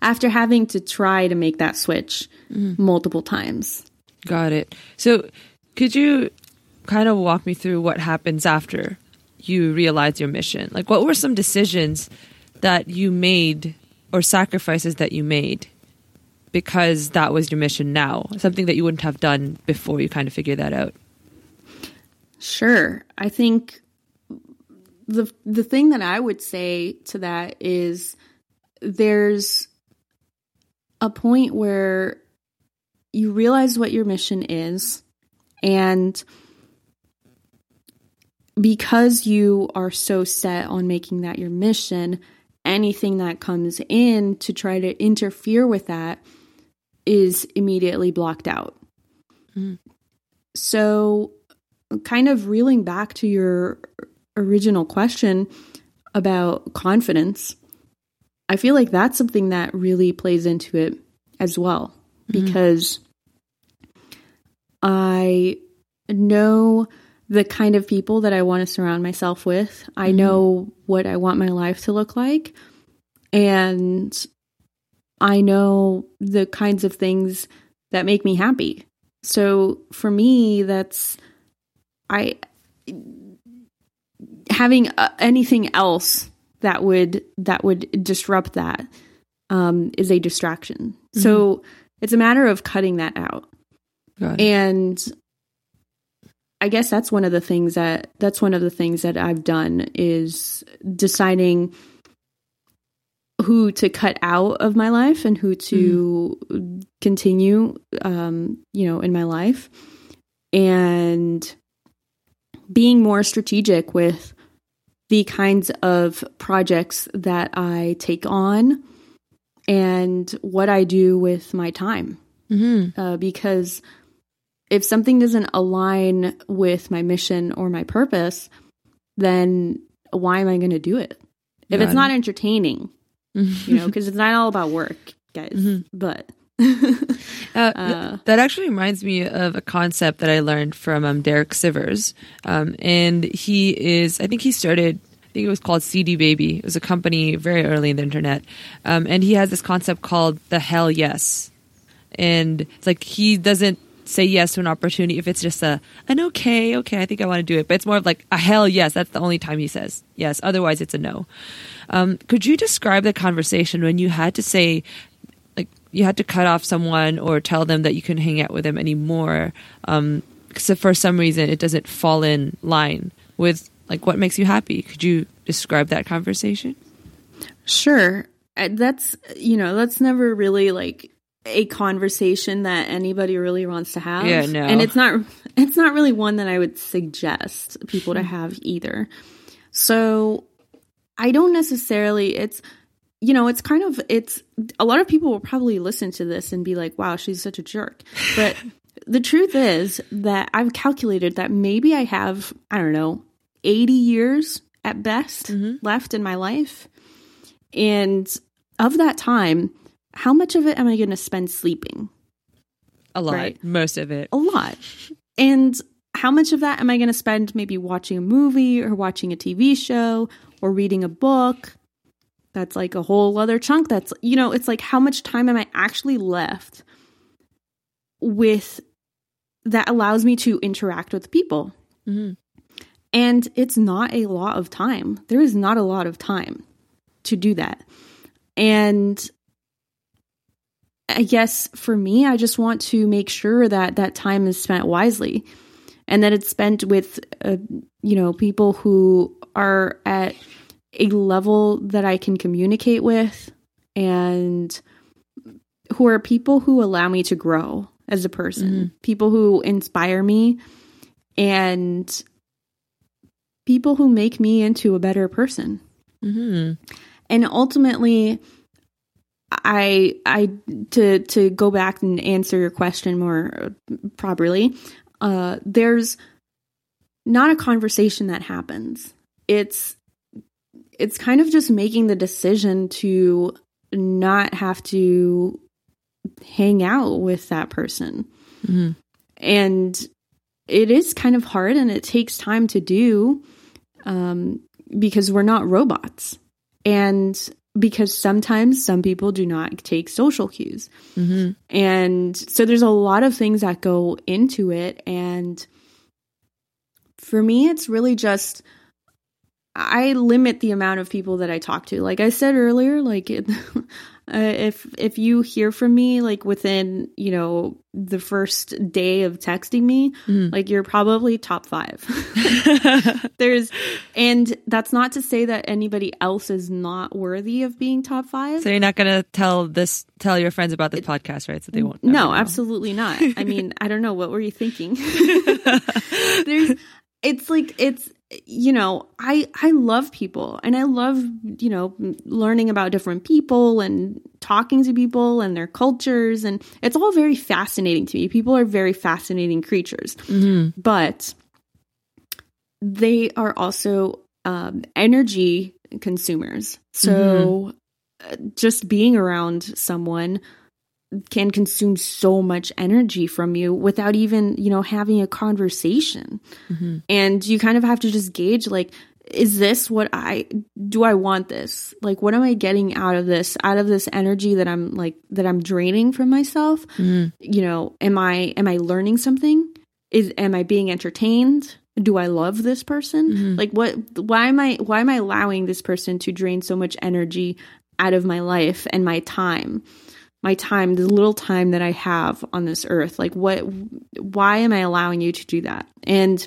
after having to try to make that switch mm-hmm. multiple times. Got it. So, could you kind of walk me through what happens after you realize your mission? Like, what were some decisions that you made or sacrifices that you made because that was your mission now? Something that you wouldn't have done before you kind of figured that out? Sure. I think the the thing that I would say to that is there's a point where you realize what your mission is and because you are so set on making that your mission anything that comes in to try to interfere with that is immediately blocked out mm. so kind of reeling back to your original question about confidence i feel like that's something that really plays into it as well mm-hmm. because I know the kind of people that I want to surround myself with. I mm-hmm. know what I want my life to look like. And I know the kinds of things that make me happy. So for me, that's I having uh, anything else that would that would disrupt that um, is a distraction. Mm-hmm. So it's a matter of cutting that out. And I guess that's one of the things that that's one of the things that I've done is deciding who to cut out of my life and who to mm-hmm. continue um, you know in my life and being more strategic with the kinds of projects that I take on and what I do with my time. Mm-hmm. Uh, because if something doesn't align with my mission or my purpose, then why am I going to do it? If it's not entertaining, you know, because it's not all about work, guys. Mm-hmm. But uh, uh, that actually reminds me of a concept that I learned from um, Derek Sivers, um, and he is. I think he started. I think it was called CD Baby. It was a company very early in the internet, um, and he has this concept called the Hell Yes, and it's like he doesn't say yes to an opportunity if it's just a an okay, okay, I think I want to do it. But it's more of like a hell yes. That's the only time he says yes. Otherwise, it's a no. Um, could you describe the conversation when you had to say, like, you had to cut off someone or tell them that you couldn't hang out with them anymore? Um, for some reason it doesn't fall in line with like what makes you happy. Could you describe that conversation? Sure. That's you know that's never really like a conversation that anybody really wants to have. Yeah, no. And it's not it's not really one that I would suggest people to have either. So I don't necessarily it's you know, it's kind of it's a lot of people will probably listen to this and be like, "Wow, she's such a jerk." But the truth is that I've calculated that maybe I have, I don't know, 80 years at best mm-hmm. left in my life. And of that time, how much of it am I going to spend sleeping? A lot. Right? Most of it. A lot. And how much of that am I going to spend maybe watching a movie or watching a TV show or reading a book? That's like a whole other chunk. That's, you know, it's like how much time am I actually left with that allows me to interact with people? Mm-hmm. And it's not a lot of time. There is not a lot of time to do that. And I guess for me, I just want to make sure that that time is spent wisely and that it's spent with, uh, you know, people who are at a level that I can communicate with and who are people who allow me to grow as a person, mm-hmm. people who inspire me and people who make me into a better person. Mm-hmm. And ultimately, I I to to go back and answer your question more properly. Uh, there's not a conversation that happens. It's it's kind of just making the decision to not have to hang out with that person. Mm-hmm. And it is kind of hard and it takes time to do um, because we're not robots. And because sometimes some people do not take social cues. Mm-hmm. And so there's a lot of things that go into it. And for me, it's really just I limit the amount of people that I talk to. Like I said earlier, like it, uh, if if you hear from me like within you know the first day of texting me mm. like you're probably top five. There's and that's not to say that anybody else is not worthy of being top five. So you're not gonna tell this tell your friends about this it, podcast right? So they won't no know. absolutely not. I mean i don't know. What were you thinking? There's it's like it's you know i i love people and i love you know learning about different people and talking to people and their cultures and it's all very fascinating to me people are very fascinating creatures mm-hmm. but they are also um, energy consumers so mm-hmm. just being around someone can consume so much energy from you without even, you know, having a conversation. Mm-hmm. And you kind of have to just gauge like, is this what I do? I want this? Like, what am I getting out of this? Out of this energy that I'm like, that I'm draining from myself? Mm-hmm. You know, am I, am I learning something? Is, am I being entertained? do I love this person? Mm-hmm. Like what why am I why am I allowing this person to drain so much energy out of my life and my time? My time, the little time that I have on this earth. Like, what, why am I allowing you to do that? And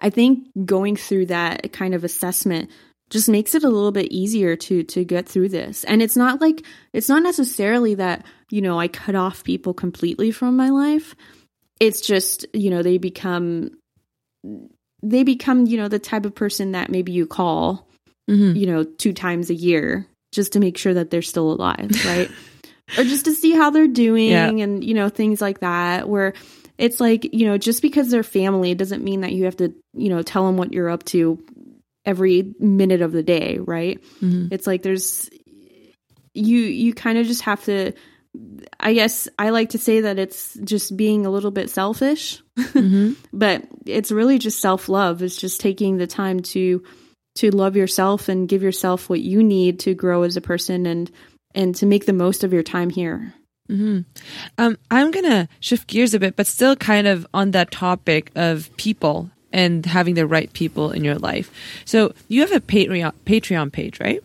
I think going through that kind of assessment just makes it a little bit easier to to get through this. And it's not like it's not necessarily that, you know, I cut off people completely from my life. It's just, you know, they become they become, you know, the type of person that maybe you call, mm-hmm. you know, two times a year just to make sure that they're still alive, right? or just to see how they're doing yeah. and you know things like that where it's like you know just because they're family it doesn't mean that you have to you know tell them what you're up to every minute of the day right mm-hmm. it's like there's you you kind of just have to i guess i like to say that it's just being a little bit selfish mm-hmm. but it's really just self-love it's just taking the time to to love yourself and give yourself what you need to grow as a person and and to make the most of your time here. Mm-hmm. Um, I'm gonna shift gears a bit, but still kind of on that topic of people and having the right people in your life. So you have a Patreon Patreon page, right?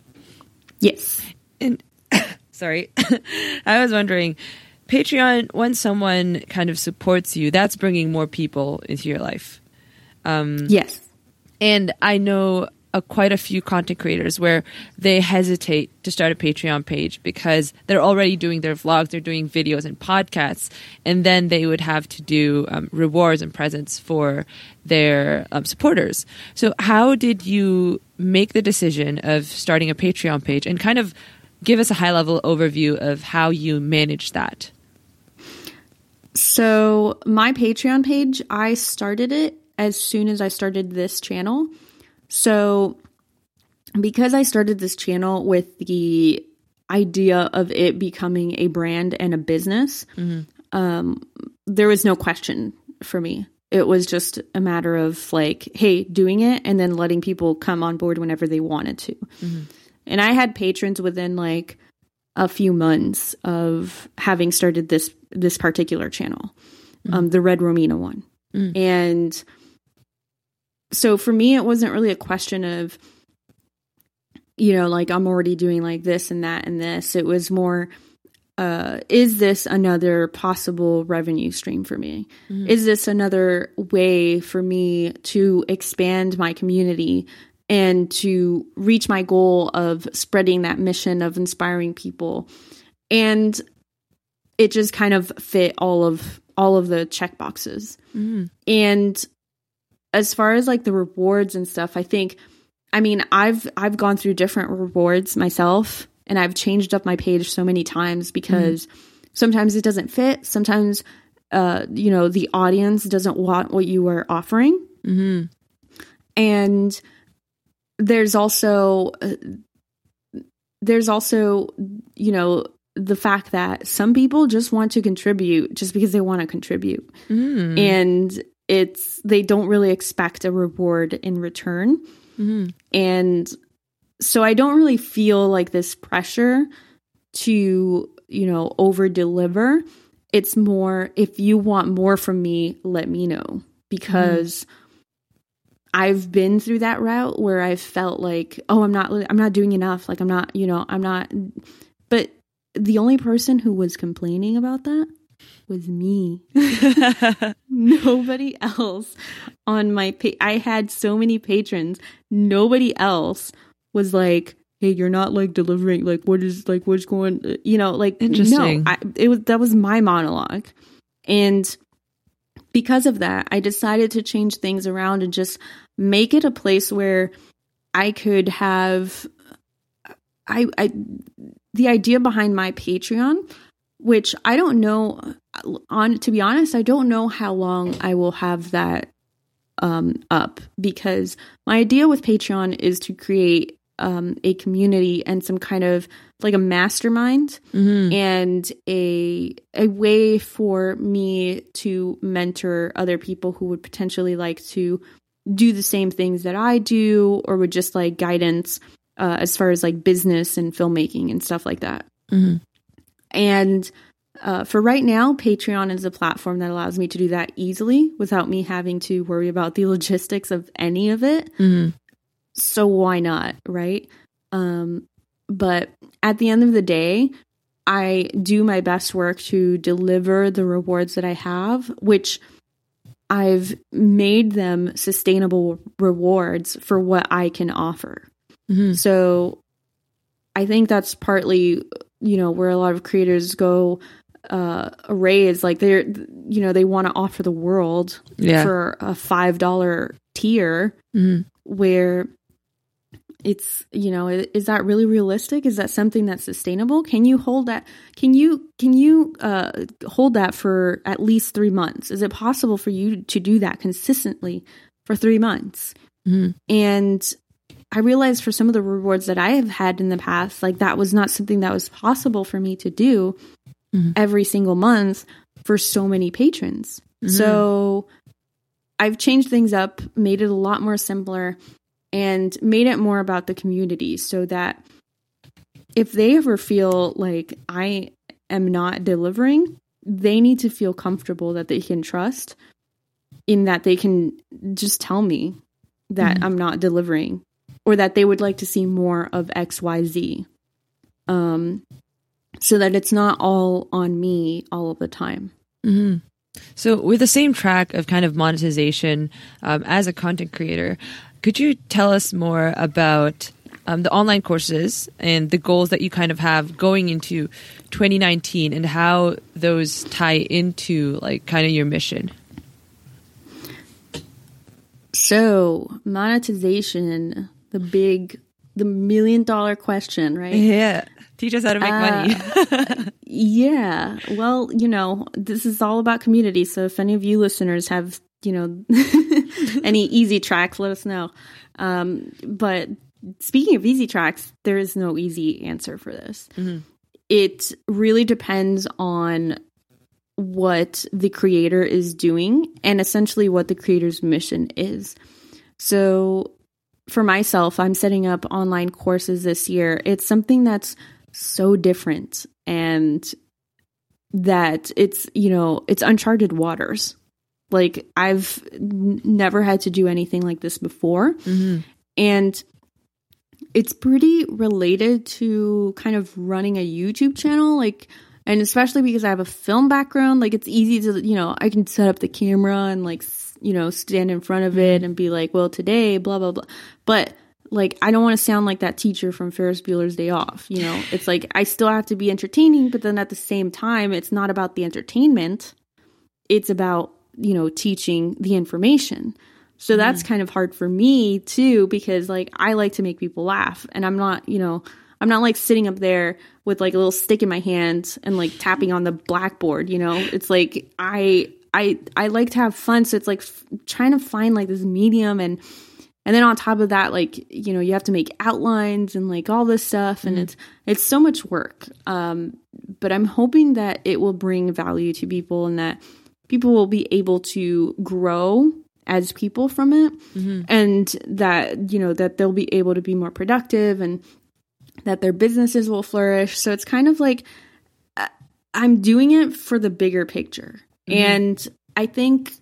Yes. And sorry, I was wondering, Patreon when someone kind of supports you, that's bringing more people into your life. Um, yes. And I know a, quite a few content creators where they hesitate to start a Patreon page because they're already doing their vlogs, they're doing videos and podcasts, and then they would have to do um, rewards and presents for their um, supporters. So, how did you make the decision of starting a Patreon page and kind of give us a high level overview of how you manage that? So, my Patreon page, I started it as soon as I started this channel. So, because I started this channel with the idea of it becoming a brand and a business, mm-hmm. um, there was no question for me. It was just a matter of like, hey, doing it and then letting people come on board whenever they wanted to. Mm-hmm. And I had patrons within like a few months of having started this this particular channel, mm-hmm. um, the Red Romina one, mm. and so for me, it wasn't really a question of, you know, like I'm already doing like this and that and this. It was more, uh, is this another possible revenue stream for me? Mm-hmm. Is this another way for me to expand my community and to reach my goal of spreading that mission of inspiring people? And it just kind of fit all of all of the check boxes. Mm-hmm. And as far as like the rewards and stuff, I think I mean, I've I've gone through different rewards myself and I've changed up my page so many times because mm-hmm. sometimes it doesn't fit, sometimes uh you know, the audience doesn't want what you are offering. Mm-hmm. And there's also uh, there's also you know the fact that some people just want to contribute just because they want to contribute. Mm. And it's they don't really expect a reward in return. Mm-hmm. And so I don't really feel like this pressure to, you know, over deliver. It's more if you want more from me, let me know because mm-hmm. I've been through that route where I've felt like, oh, I'm not I'm not doing enough, like I'm not, you know, I'm not but the only person who was complaining about that was me. Nobody else on my pa- I had so many patrons. Nobody else was like, "Hey, you're not like delivering like what is like what's going, you know, like interesting." No, I, it was that was my monologue. And because of that, I decided to change things around and just make it a place where I could have I I the idea behind my Patreon which I don't know on to be honest, I don't know how long I will have that um, up because my idea with Patreon is to create um, a community and some kind of like a mastermind mm-hmm. and a a way for me to mentor other people who would potentially like to do the same things that I do or would just like guidance uh, as far as like business and filmmaking and stuff like that. Mm-hmm. And uh, for right now, Patreon is a platform that allows me to do that easily without me having to worry about the logistics of any of it. Mm-hmm. So why not, right? Um, but at the end of the day, I do my best work to deliver the rewards that I have, which I've made them sustainable rewards for what I can offer. Mm-hmm. So I think that's partly you know where a lot of creators go uh raise like they're you know they want to offer the world yeah. for a five dollar tier mm-hmm. where it's you know is that really realistic is that something that's sustainable can you hold that can you can you uh hold that for at least three months is it possible for you to do that consistently for three months mm-hmm. and I realized for some of the rewards that I have had in the past, like that was not something that was possible for me to do mm-hmm. every single month for so many patrons. Mm-hmm. So I've changed things up, made it a lot more simpler, and made it more about the community so that if they ever feel like I am not delivering, they need to feel comfortable that they can trust in that they can just tell me that Mhm. I'm not delivering or that they would like to see more of XYZ. Um, so that it's not all on me all of the time. hmm So, with the same track of kind of monetization um, as a content creator, could you tell us more about um, the online courses and the goals that you kind of have going into 2019 and how those tie into like kind of your mission? So, monetization, the big, the million dollar question, right? Yeah. Teach us how to make Uh, money. Yeah. Well, you know, this is all about community. So if any of you listeners have, you know, any easy tracks, let us know. Um, but speaking of easy tracks, there is no easy answer for this. Mhm. It really depends on what the creator is doing and essentially what the creator's mission is. So for myself, I'm setting up online courses this year. It's something that's so different and that it's, you know, it's uncharted waters. Like I've n- never had to do anything like this before. Mhm. And it's pretty related to kind of running a YouTube channel. Like, and especially because I have a film background, like it's easy to, you know, I can set up the camera and like, you know, stand in front of it and be like, well, today, blah, blah, blah. But like, I don't want to sound like that teacher from Ferris Bueller's Day Off. You know, it's like I still have to be entertaining, but then at the same time, it's not about the entertainment. It's about, you know, teaching the information. So mm-hmm. that's kind of hard for me too, because like I like to make people laugh and I'm not, you know, I'm not like sitting up there with like a little stick in my hand and like tapping on the blackboard, you know? It's like I I I like to have fun, so it's like f- trying to find like this medium and and then on top of that like you know you have to make outlines and like all this stuff and it's it's so much work. Um but i'm hoping that it will bring value to people and that people will be able to grow as people from it and that you know that they'll be able to be more productive and that their businesses will flourish. So it's kind of like uh, i'm doing it for the bigger picture. And i think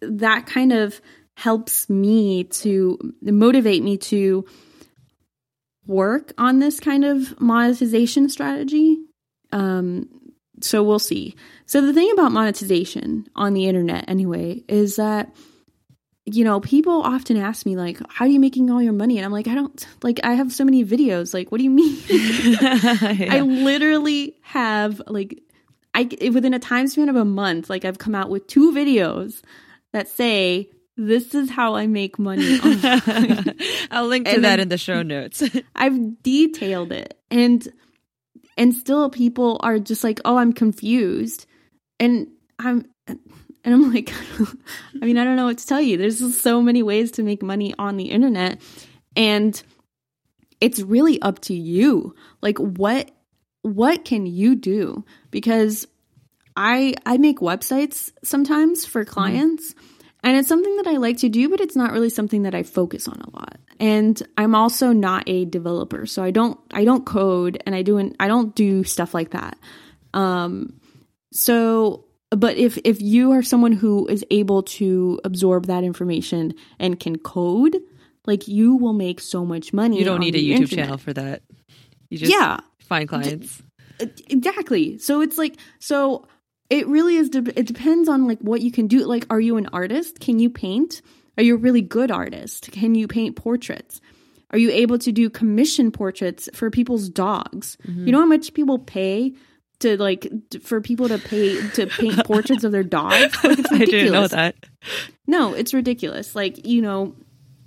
that kind of helps me to motivate me to work on this kind of monetization strategy. Um, so we'll see. So the thing about monetization on the internet, anyway, is that you know people often ask me like, "How are you making all your money?" And I'm like, "I don't like. I have so many videos. Like, what do you mean?" I literally have like, I within a time span of a month, like I've come out with two videos that say this is how I make money. I'll link to And that in the show notes. I've detailed it and and still people are just like, "Oh, I'm confused." And I'm and I'm like, I mean, I don't know what to tell you. There's so many ways to make money on the internet and it's really up to you. Like what what can you do? Because I I make websites sometimes for mm-hmm. clients and it's something that I like to do, but it's not really something that I focus on a lot. And I'm also not a developer, so I don't I don't code and I don't I don't do stuff like that. Um so but if if you are someone who is able to absorb that information and can code, like you will make so much money. You don't on need a YouTube internet. channel for that. You just Yeah, find clients. exactly so it's like so it really is de- it depends on like what you can do. Like are you an artist? Can you paint? Are you a really good artist? Can you paint portraits? Are you able to do commission portraits for people's dogs? Mm-hmm. You know how much people pay to like for people to pay to paint portraits of their dogs? Like it's I ridiculous didn't know that. no, it's ridiculous. Like, you know,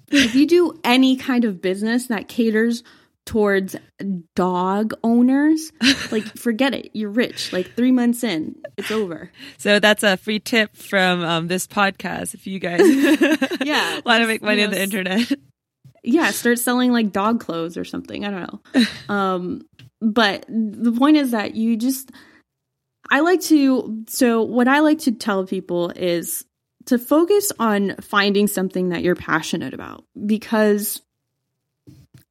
if you do any kind of business that caters towards dog owners, like forget it. You're rich. Like 3 months in, it's over. So that's a free tip from um, this podcast. If you guys Yeah, want to make money you on the internet, Yeah, start selling like dog clothes or something. I don't know. Um but the point is that you just I like to so what I like to tell people is to focus on finding something that you're passionate about because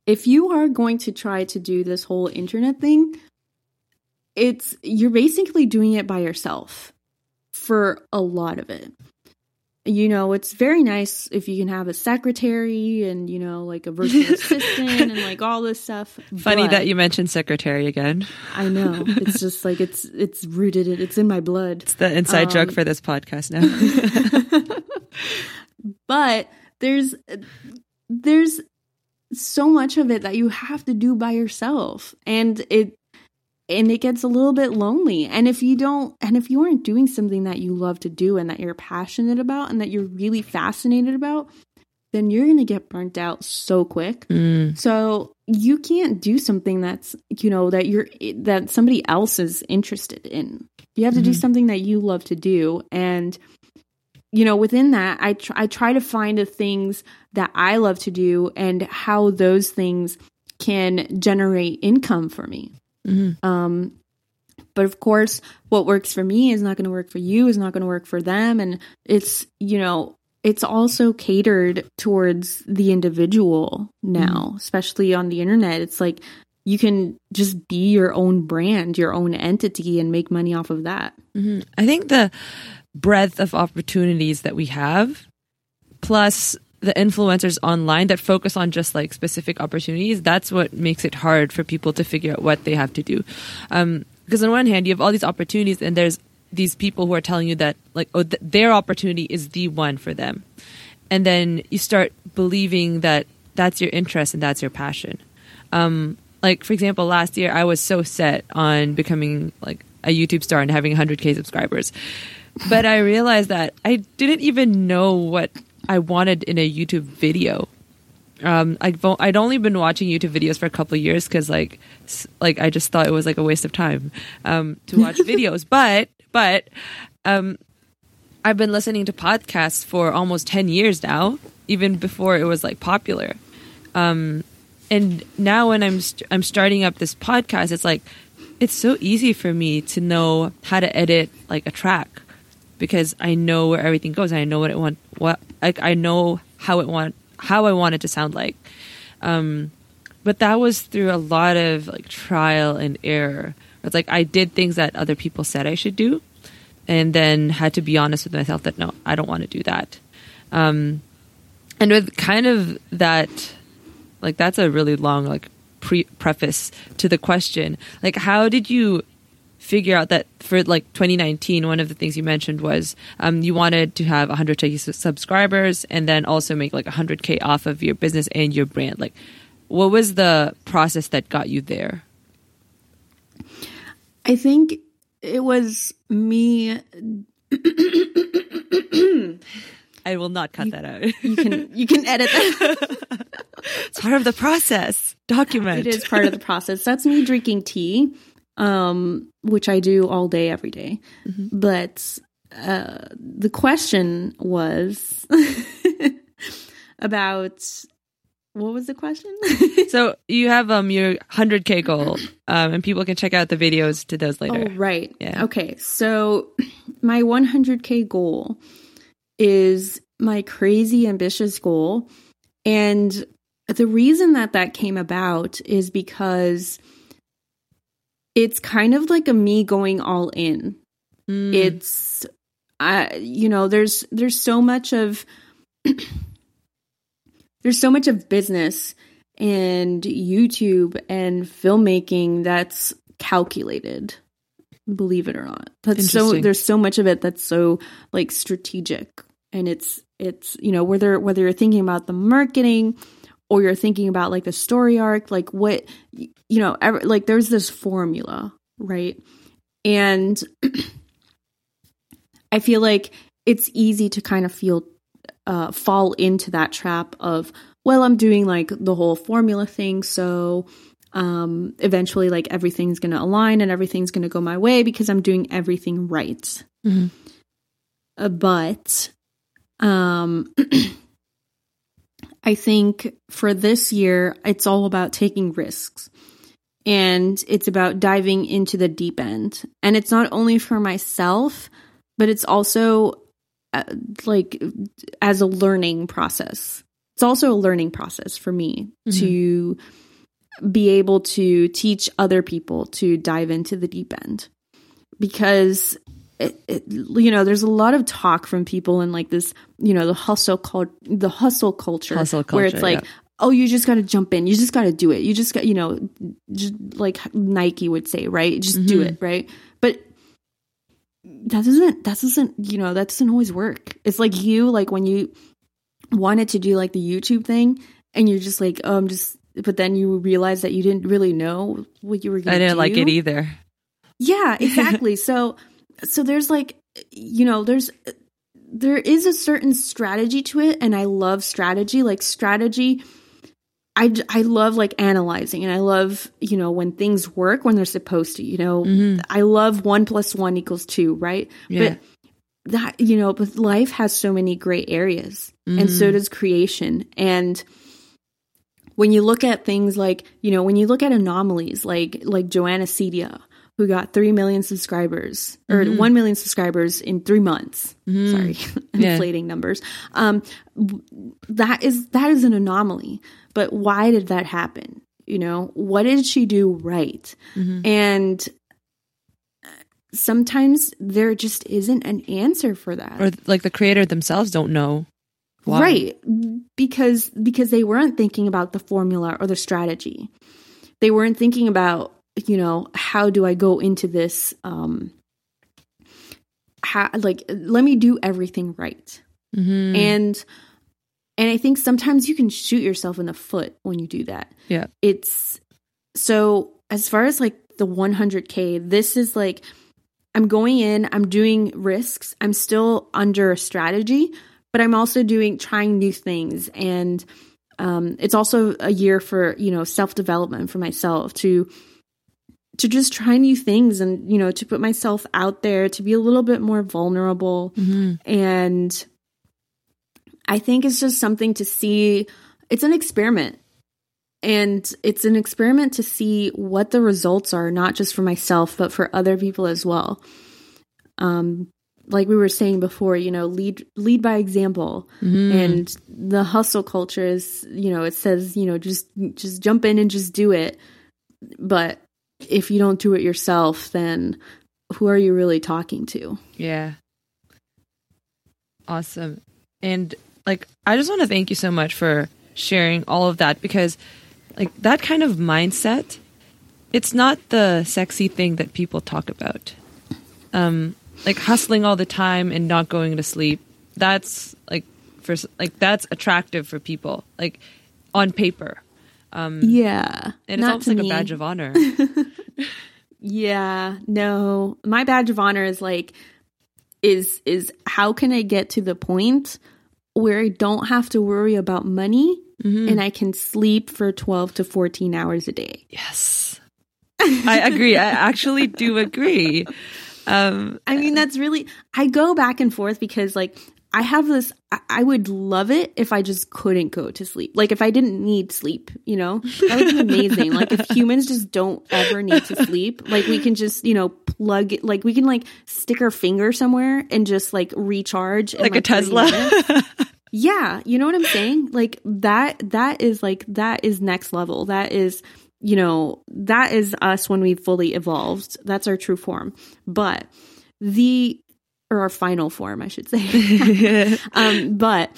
if you are going to try to do this whole internet thing it's you're basically doing it by yourself for a lot of it. You know, it's very nice if you can have a secretary and, you know, like a virtual assistant and like all this stuff. Funny that you mentioned secretary again. I know. It's just like it's it's rooted in it's in my blood. It's the inside Um, joke for this podcast now. But there's there's so much of it that you have to do by yourself and it and it gets a little bit lonely. And if you don't and if you aren't doing something that you love to do and that you're passionate about and that you're really fascinated about, then you're going to get burnt out so quick. Mm, So you can't do something that's you know that you're that somebody else is interested in. You have to do Mhm. something that you love to do, and you know within that, I tr- I try to find the things that I love to do and how those things can generate income for me. mhm. Um, but of course, what works for me is not going to work for you, is not going to work for them. And it's, you know, it's also catered towards the individual now, especially on the internet. It's like you can just be your own brand, your own entity, and make money off of that. Mhm. I think the breadth of opportunities that we have, plus the influencers online that focus on just like specific opportunities, that's what makes it hard for people to figure out what they have to do. Um, because on one hand, you have all these opportunities, and there's these people who are telling you that like oh th- their opportunity is the one for them, and then you start believing that that's your interest and that's your passion. Um, like for example, last year I was so set on becoming like a YouTube star and having 100k subscribers, but I realized that I didn't even know what I wanted in a YouTube video. Um, I've I'd only been watching YouTube videos for a couple of years because like like I just thought it was like a waste of time um, to watch videos. But but um, I've been listening to podcasts for almost ten years now, even before it was like popular. Um, and now when I'm st- I'm starting up this podcast, it's like it's so easy for me to know how to edit like a track because I know where everything goes. I know what it want what like I know how it want how I want it to sound like. Um, but that was through a lot of like trial and error. It's like I did things that other people said I should do, and then had to be honest with myself that no, I don't want to do that. Um, and with kind of that, like that's a really long like pre- preface to the question. Like, how did you figure out that for like 2019 one of the things you mentioned was um, you wanted to have 100k s- subscribers and then also make like 100k off of your business and your brand like what was the process that got you there I think it was me. i will not cut that out You can you can edit that. it's part of the process document It is part of the process. That's me drinking tea, um, which I do all day, every day. But uh, the question was about what was the question? so you have um your 100k goal um, and people can check out the videos to those later oh, right. Yeah. Okay. So my 100K goal is my crazy ambitious goal. And the reason that that came about is because it's kind of like a me going all in. Mm. It's I you know, there's there's so much of there's so much of business and YouTube and filmmaking that's calculated. Believe it or not. That's so there's so much of it that's so like strategic and it's it's you know whether whether you're thinking about the marketing or you're thinking about like the story arc like what you know ever, like there's this formula right and i feel like it's easy to kind of feel uh fall into that trap of well i'm doing like the whole formula thing so um eventually like everything's going to align and everything's going to go my way because i'm doing everything right Mhm. uh, but um I think for this year, it's all about taking risks. And it's about diving into the deep end. And it's not only for myself, but it's also uh, like as a learning process. It's also a learning process for me to be able to teach other people to dive into the deep end because it, it, you know there's a lot of talk from people in like this you know the hustle cult the hustle culture, Hustle where it's like yeah. oh you just got to jump in you just got to do it you just got you know just like nike would say right just do mm-hmm. it right but that doesn't that doesn't you know that doesn't always work it's like you like when you wanted to do like the youtube thing and you're just like oh i'm just but then you realize that you didn't really know what you were going I didn't like it either. Yeah, exactly. so so there's like you know, there's there is a certain strategy to it and I love strategy. Like strategy I I love like analyzing and I love, you know, when things work when they're supposed to, you know. Mm-hmm. I love 1 plus 1 equals 2, right? Yeah. But that you know, but life has so many gray areas and so mm-hmm. does creation and when you look at things like you know when you look at anomalies like like Joana Ceddia who got 3 million subscribers or mm-hmm. 1 million subscribers in 3 months mm-hmm. sorry Yeah. inflating numbers um that is that is an anomaly but why did that happen you know what did she do right mm-hmm. and uh, sometimes there just isn't an answer for that Or like the creator themselves don't know why. Right. Because because they weren't thinking about the formula or the strategy. They weren't thinking about, you know, how do I go into this um how like let me do everything right. Mhm. And and I think sometimes you can shoot yourself in the foot when you do that. Yeah. It's so as far as like the 100k, this is like I'm going in, I'm doing risks. I'm still under a strategy, but I'm also doing trying new things and um, it's also a year for you know self development for myself to to just try new things and you know to put myself out there to be a little bit more vulnerable. And I think it's just something to see it's an experiment. And it's an experiment to see what the results are not just for myself but for other people as well. Um like we were saying before you know lead lead by example. And the hustle culture is you know it says you know just just jump in and just do it. But if you don't do it yourself then who are you really talking to Yeah. Awesome. And like I just want to thank you so much for sharing all of that because like that kind of mindset it's not the sexy thing that people talk about. Um like hustling all the time and not going to sleep. That's like for like that's attractive for people like on paper. Yeah And it's almost like a badge of honor. Yeah, no. My badge of honor is like is is how can I get to the point where I don't have to worry about money and I can sleep for 12 to 14 hours a day. yes. I agree. I actually do agree. Um I mean, that's really I go back and forth because like I have this I, would love it if I just couldn't go to sleep. Like if I didn't need sleep, you know? That would be amazing. like if humans just don't ever need to sleep, like we can just, you know, plug it like we can like stick our finger somewhere and just like recharge in, like a Tesla. Yeah, you know what I'm saying? Like that that is like that is next level. That is you know, that is us when we fully evolved. That's our true form. But the or our final form, I should say. um but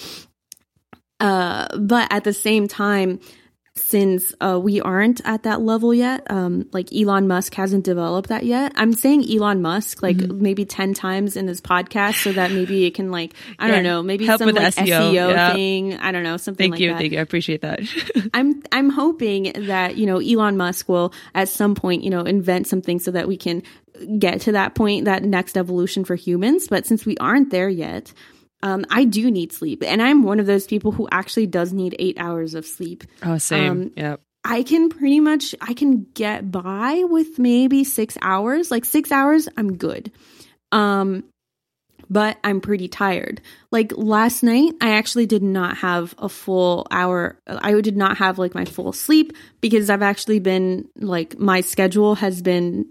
uh but at the same time since uh, we aren't at that level yet, um, like Elon Musk hasn't developed that yet. I'm saying Elon Musk like Mm-hmm. maybe ten times in this podcast, so that maybe it can like I Yeah, don't know, maybe help some with like SEO, SEO, yeah. thing. I don't know, something thank like you. that. Thank you. I appreciate that. I'm I'm hoping that you know Elon Musk will at some point you know invent something so that we can get to that point, that next evolution for humans. But since we aren't there yet, um, I do need sleep, and I'm one of those people who actually does need eight hours of sleep. oh, same. Um, yeah. I can pretty much I can get by with maybe 6 hours. Like 6 hours I'm good. Um but I'm pretty tired. Like last night I actually did not have a full hour I did not have like my full sleep because I've actually been like my schedule has been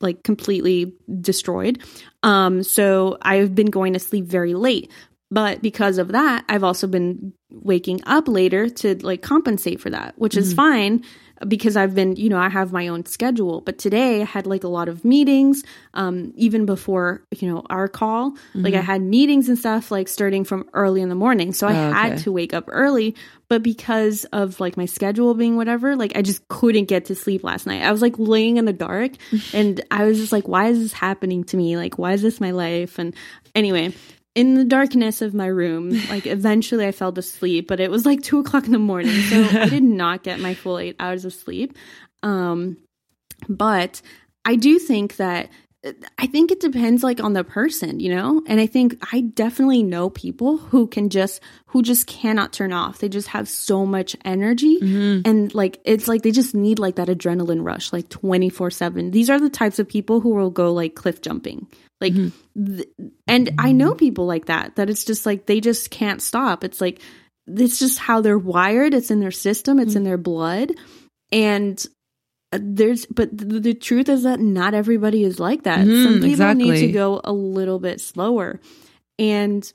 like completely destroyed. Um so I've been going to sleep very late. But because of that, I've also been waking up later to like compensate for that, which is fine. Because I've been, you know, I have my own schedule. But today I had like a lot of meetings, um, even before, you know, our call. Mm-hmm. Like I had meetings and stuff like starting from early in the morning. So I oh, okay. had to wake up early. But because of like my schedule being whatever, like I just couldn't get to sleep last night. I was like laying in the dark and I was just like, why is this happening to me? Like, why is this my life? And anyway, in the darkness of my room, like eventually I fell asleep, but it was like two o'clock in the morning. So I did not get my full eight hours of sleep. Um, but I do think that I think it depends like on the person, you know? And I think I definitely know people who can just who just cannot turn off. They just have so much energy mm-hmm. and like it's like they just need like that adrenaline rush like 24/7. These are the types of people who will go like cliff jumping. Like, mm-hmm. th- and I know people like that, that it's just like they just can't stop. It's like, it's just how they're wired. It's in their system, it's mm-hmm. in their blood. And uh, there's, but the, the, truth is that not everybody is like that. Mm-hmm, Some people exactly. need to go a little bit slower. And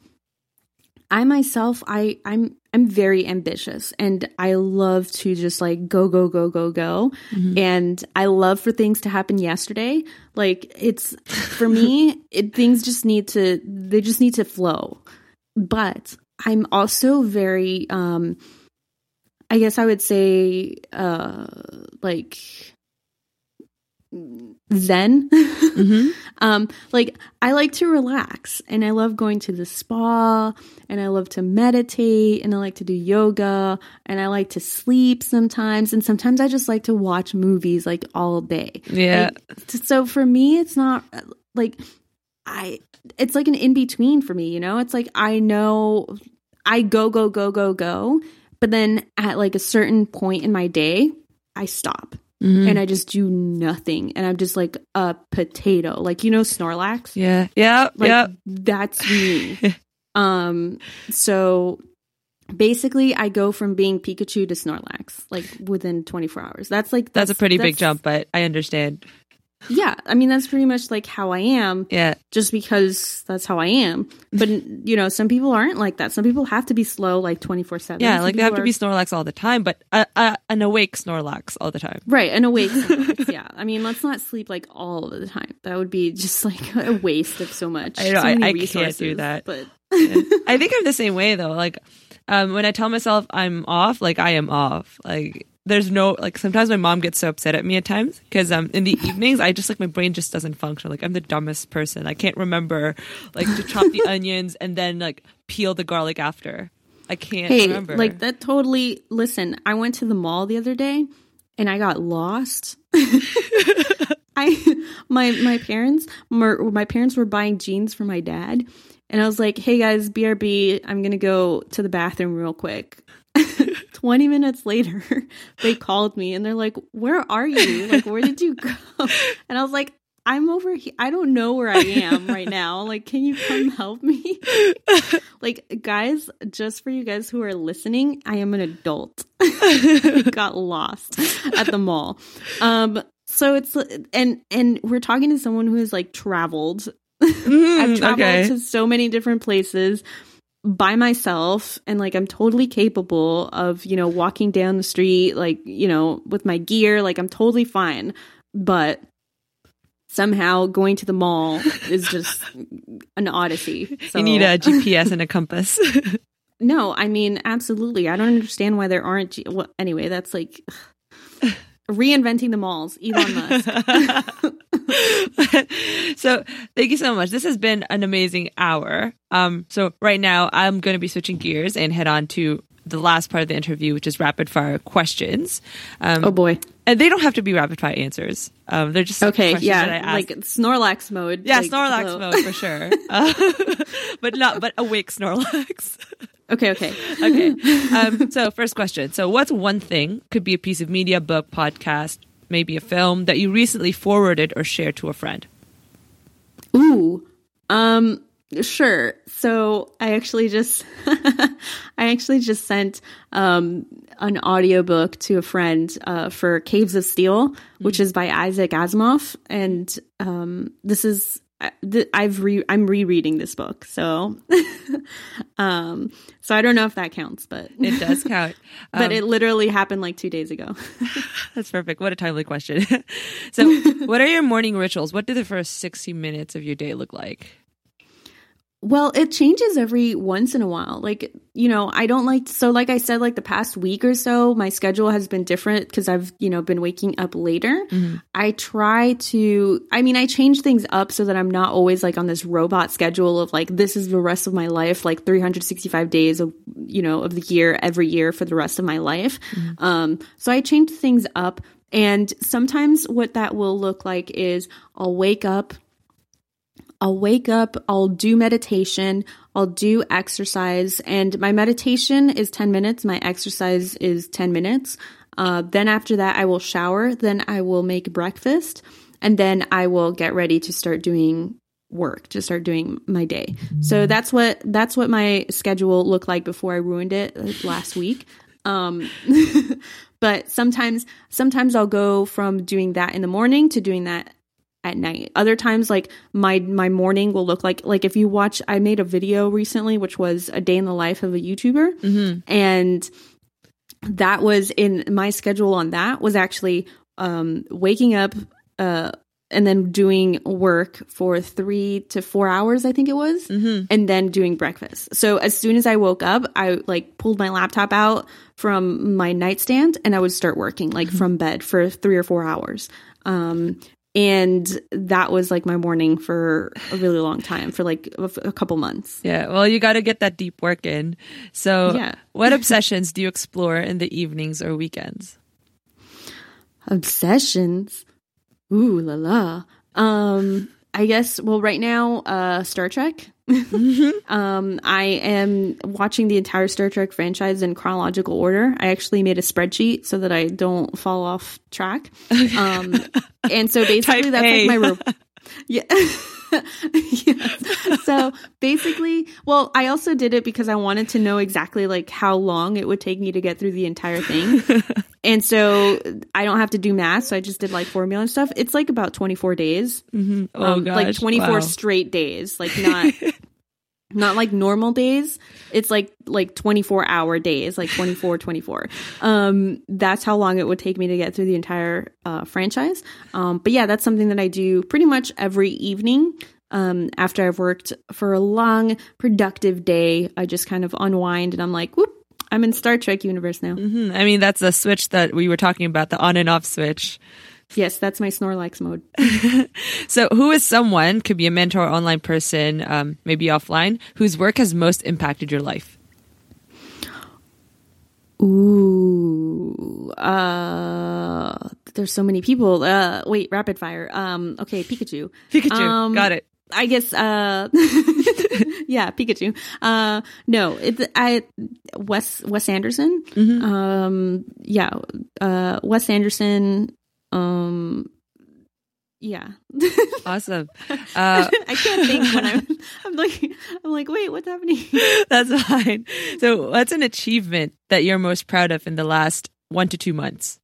I myself, I, I'm, I'm very ambitious and I love to just like go, go, go, go, go. Mm-hmm. And I love for things to happen yesterday. Like it's for me, it, things just need to, they just need to flow. But I'm also very, um, I guess I would say, uh, like zen. Mm-hmm. um, like I like to relax and I love going to the spa and I love to meditate and I like to do yoga and I like to sleep sometimes and sometimes I just like to watch movies like all day. Yeah. Like, so for me it's not like I it's like an in between for me, you know? It's like I know I go go go go go, but then at like a certain point in my day, I stop Mm-hmm. and I just do nothing. And I'm just like a potato. Like, you know, Snorlax? Yeah. Yeah. Like, yeah. That's me. um, so basically I go from being Pikachu to Snorlax, like within 24 hours. That's like, that's, that's a pretty that's, big jump, but I understand. Yeah, I mean that's pretty much like how I am. Yeah, just because that's how I am. But you know, some people aren't like that. Some people have to be slow, like twenty four seven. Yeah, like they have are... to be Snorlax all the time, but uh, uh, an awake Snorlax all the time. Right, an awake. Snorlax, yeah, I mean, let's not sleep like all of the time. That would be just like a waste of so much. I know. So I, I can't do that. But yeah. I think I'm the same way though. Like um, when I tell myself I'm off, like I am off. Like there's no like sometimes my mom gets so upset at me at times because um in the evenings I just like my brain just doesn't function. Like I'm the dumbest person. I can't remember like to chop the onions and then like peel the garlic after. I can't hey, remember. Like that totally listen, I went to the mall the other day and I got lost. I my my parents my, my parents were buying jeans for my dad and I was like, "Hey guys, BRB, I'm going to go to the bathroom real quick." 20 minutes later, they called me and they're like, Where are you? Like, where did you go? And I was like, I'm over here. I don't know where I am right now. Like, can you come help me? like, guys, just for you guys who are listening, I am an adult. I got lost at the mall. Um, so it's and and we're talking to someone who has like traveled. Mm, I've traveled okay. to so many different places by myself and like I'm totally capable of, you know, walking down the street like, you know, with my gear, like I'm totally fine. But somehow going to the mall is just an odyssey. So. You need a GPS and a compass. no, I mean absolutely. I don't understand why there aren't G- well, anyway, that's like reinventing the malls, Elon Musk. so thank you so much. This has been an amazing hour. Um, so right now I'm going to be switching gears and head on to the last part of the interview, which is rapid fire questions. Um, oh boy. And they don't have to be rapid fire answers. Um, they're just okay. Yeah, like Snorlax mode. Yeah, like, Snorlax hello. mode for sure. Uh, but not, but awake Snorlax. Okay, okay. okay. Um, so, first question. So, what's one thing, could be a piece of media, book, podcast, maybe a film, that you recently forwarded or shared to a friend? Ooh. Um, sure. So, I actually just, I actually just sent um, an audiobook to a friend uh, for Caves of Steel, which mm-hmm. is by Isaac Asimov. And um, this is I've re I'm rereading this book, so um, so I don't know if that counts, but it does count. but um, it literally happened like two days ago. that's perfect. What a timely question. so, what are your morning rituals? What do the first sixty minutes of your day look like? Well, it changes every once in a while. Like, you know, I don't like, so like I said, like the past week or so, my schedule has been different because I've, you know, been waking up later. Mm-hmm. I try to, I mean, I change things up so that I'm not always like on this robot schedule of like, this is the rest of my life, like 365 days of, you know, of the year, every year for the rest of my life. Mm-hmm. Um, so I change things up. And sometimes what that will look like is I'll wake up I'll wake up, I'll do meditation, I'll do exercise, and my meditation is 10 minutes, my exercise is 10 minutes. Uh, then after that, I will shower, then I will make breakfast, and then I will get ready to start doing work to start doing my day. So that's what that's what my schedule looked like before I ruined it last week. Um, but sometimes sometimes I'll go from doing that in the morning to doing that at night. Other times like my my morning will look like like if you watch I made a video recently which was a day in the life of a YouTuber mm-hmm. and that was in my schedule on that was actually um waking up uh and then doing work for three to four hours, I think it was, mm-hmm. and then doing breakfast. So as soon as I woke up, I like pulled my laptop out from my nightstand and I would start working like mm-hmm. from bed for three or four hours. Um, and that was like my morning for a really long time for like a, a couple months. Yeah well you got to get that deep work in. So yeah. what obsessions do you explore in the evenings or weekends? Obsessions? Ooh la la. Um i guess well right now uh star trek Mm-hmm. um, I am watching the entire Star Trek franchise in chronological order. I actually made a spreadsheet so that I don't fall off track. Um, and so basically, Type that's a. like my rope. Yeah. So basically, well, I also did it because I wanted to know exactly like how long it would take me to get through the entire thing. and so I don't have to do math. So I just did like formula and stuff. It's like about 24 days. Mm-hmm. Oh, um, gosh. Like 24 wow. straight days. Like not not like normal days. It's like like 24 hour days like 24 24 um that's how long it would take me to get through the entire uh, franchise. Um but yeah that's something that i do pretty much every evening. Um after i've worked for a long productive day i just kind of unwind and i'm like whoop i'm in star trek universe now. Mm-hmm. i mean that's the switch that we were talking about the on and off switch Yes, that's my Snorlax mode. so, who is someone, could be a mentor, online person, um, maybe offline, whose work has most impacted your life? Ooh, uh, there's so many people. Uh, wait, rapid fire. Um, okay, Pikachu. Pikachu, um, got it. I guess, uh, yeah, Pikachu. Uh, no, it's I, Wes, Wes Anderson. Mm-hmm. Um, yeah, uh, Wes Anderson, um, yeah. awesome. Uh, I can't think when I'm, I'm like, I'm like, wait, what's happening? That's fine. So, what's an achievement that you're most proud of in the last one to two months?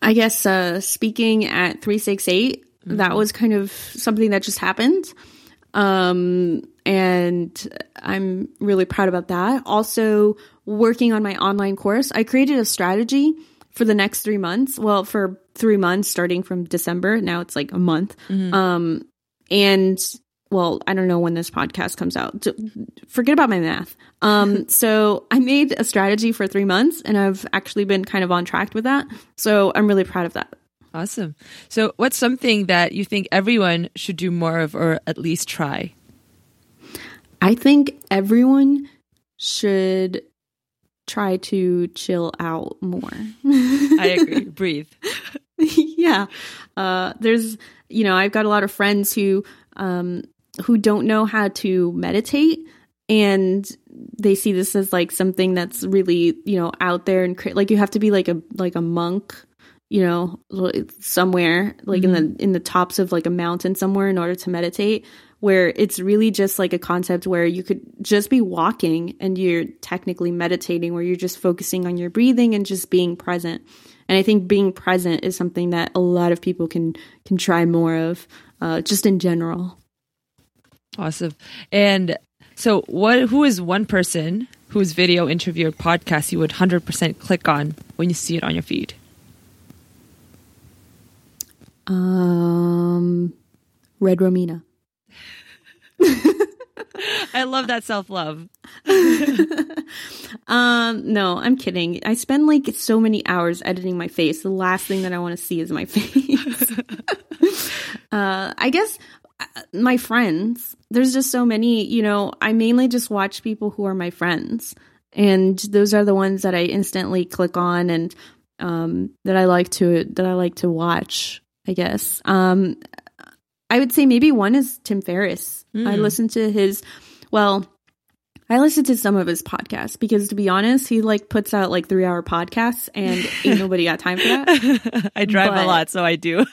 I guess uh, speaking at 368, mm-hmm. that was kind of something that just happened. Um, and I'm really proud about that. Also, working on my online course, I created a strategy for the next three months. Well, for three months starting from December. Now it's like a month. Mm-hmm. Um, and well, I don't know when this podcast comes out. Forget about my math. Um, so I made a strategy for three months and I've actually been kind of on track with that. So I'm really proud of that. Awesome. So what's something that you think everyone should do more of or at least try? I think everyone should try to chill out more. I agree. Breathe. yeah. Uh, there's, you know, I've got a lot of friends who, um, who don't know how to meditate and they see this as like something that's really, you know, out there and cra- like you have to be like a, like a monk, you know, somewhere like mm-hmm. in the, in the tops of like a mountain somewhere in order to meditate where it's really just like a concept where you could just be walking and you're technically meditating, where you're just focusing on your breathing and just being present. And I think being present is something that a lot of people can can try more of. uh, just in general. Awesome. And so, what? Who is one person whose video, interview, or podcast you would hundred percent click on when you see it on your feed? Um, Red Romina. I love that self love. um, no, I'm kidding. I spend like so many hours editing my face. The last thing that I want to see is my face. uh, I guess uh, my friends. There's just so many. You know, I mainly just watch people who are my friends, and those are the ones that I instantly click on and um, that I like to that I like to watch. I guess. Um, I would say maybe one is Tim Ferriss. Mm. I listened to his, well, I listened to some of his podcasts because to be honest, he like puts out like three hour podcasts and ain't nobody got time for that. I drive but, a lot, so I do.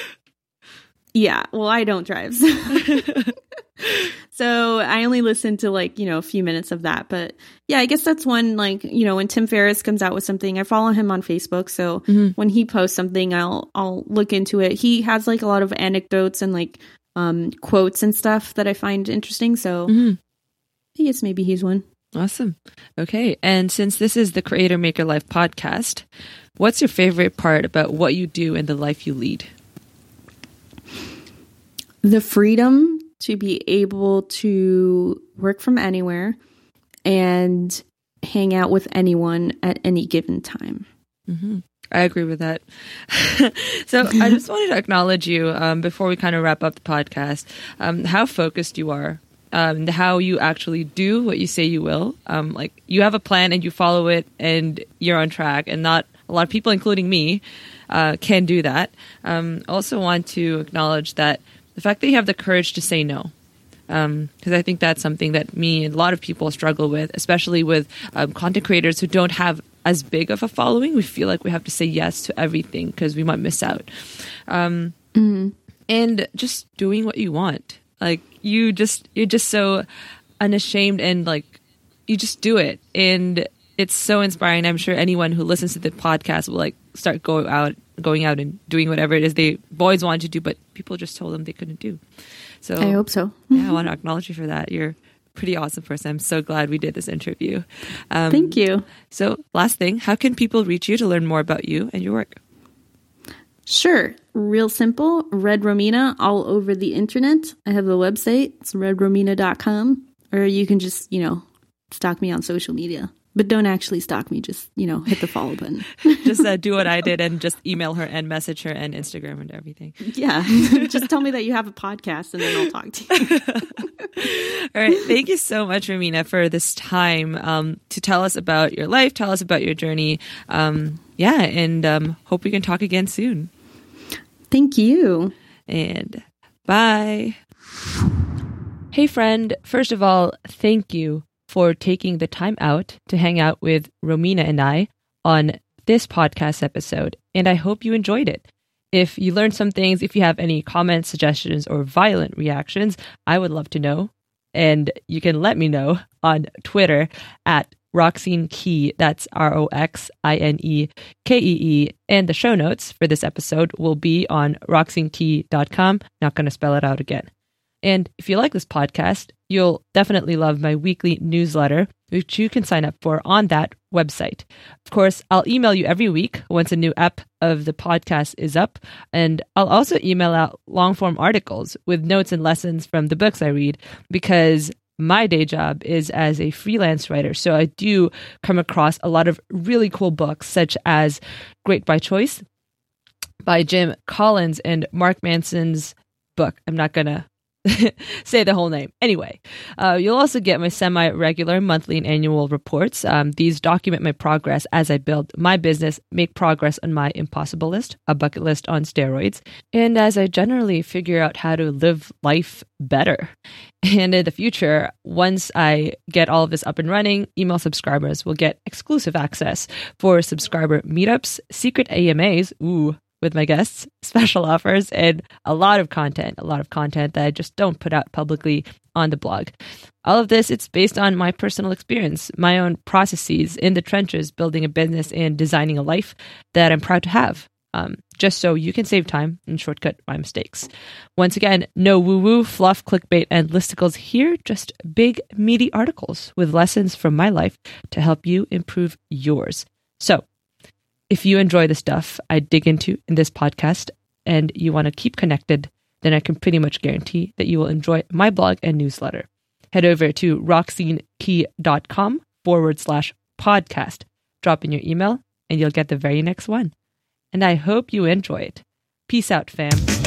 yeah, well, I don't drive. So. so I only listen to like, you know, a few minutes of that. But yeah, I guess that's one like, you know, when Tim Ferriss comes out with something, I follow him on Facebook. So mm-hmm. when he posts something, I'll I'll look into it. He has like a lot of anecdotes and like um quotes and stuff that I find interesting. So mm-hmm. I guess maybe he's one. Awesome. Okay. And since this is the Creator Maker Life podcast, what's your favorite part about what you do and the life you lead? The freedom to be able to work from anywhere and hang out with anyone at any given time. Mm-hmm. I agree with that. so I just wanted to acknowledge you um, before we kind of wrap up the podcast, um, how focused you are. Um, how you actually do what you say you will. Um, like you have a plan and you follow it and you're on track, and not a lot of people, including me, uh, can do that. Um, also, want to acknowledge that the fact that you have the courage to say no because um, I think that's something that me and a lot of people struggle with, especially with um, content creators who don't have as big of a following. We feel like we have to say yes to everything because we might miss out. Um, mm-hmm. And just doing what you want, like you just you're just so unashamed and like you just do it, and it's so inspiring. I'm sure anyone who listens to the podcast will like start going out going out and doing whatever it is they always wanted to do, but people just told them they couldn't do. So I hope so. yeah, I want to acknowledge you for that. You're pretty awesome person. I'm so glad we did this interview. Um, Thank you. So, last thing, how can people reach you to learn more about you and your work? Sure. Real simple. Red Romina all over the internet. I have a website. It's redromina.com. Or you can just, you know, stalk me on social media. But don't actually stalk me. Just, you know, hit the follow button. just uh, do what I did and just email her and message her and Instagram and everything. Yeah. just tell me that you have a podcast and then I'll talk to you. All right. Thank you so much, Romina, for this time um, to tell us about your life, tell us about your journey. Um, yeah. And um, hope we can talk again soon. Thank you. And bye. Hey, friend. First of all, thank you for taking the time out to hang out with Romina and I on this podcast episode, and I hope you enjoyed it. If you learned some things, if you have any comments, suggestions, or violent reactions, I would love to know. And you can let me know on Twitter at Roxine Kee. That's R O X I N E K E E. And the show notes for this episode will be on roxinekee.com. Not going to spell it out again. And if you like this podcast, you'll definitely love my weekly newsletter, which you can sign up for on that website. Of course, I'll email you every week once a new ep of the podcast is up, and I'll also email out long form articles with notes and lessons from the books I read because my day job is as a freelance writer. So I do come across a lot of really cool books, such as Great by Choice by Jim Collins and Mark Manson's book. I'm not going to say the whole name. Anyway, uh, you'll also get my semi regular monthly and annual reports. Um, these document my progress as I build my business, make progress on my impossible list, a bucket list on steroids, and as I generally figure out how to live life better. And in the future, once I get all of this up and running, email subscribers will get exclusive access for subscriber meetups, secret AMAs, ooh, with my guests, special offers, and a lot of content, a lot of content that I just don't put out publicly on the blog. All of this, it's based on my personal experience, my own processes in the trenches, building a business and designing a life that I'm proud to have. um, just so you can save time and shortcut my mistakes. Once again, no woo woo, fluff, clickbait, and listicles here, just big, meaty articles with lessons from my life to help you improve yours. So, if you enjoy the stuff I dig into in this podcast and you want to keep connected, then I can pretty much guarantee that you will enjoy my blog and newsletter. Head over to roxinekee.com forward slash podcast. Drop in your email and you'll get the very next one. And I hope you enjoy it. Peace out, fam.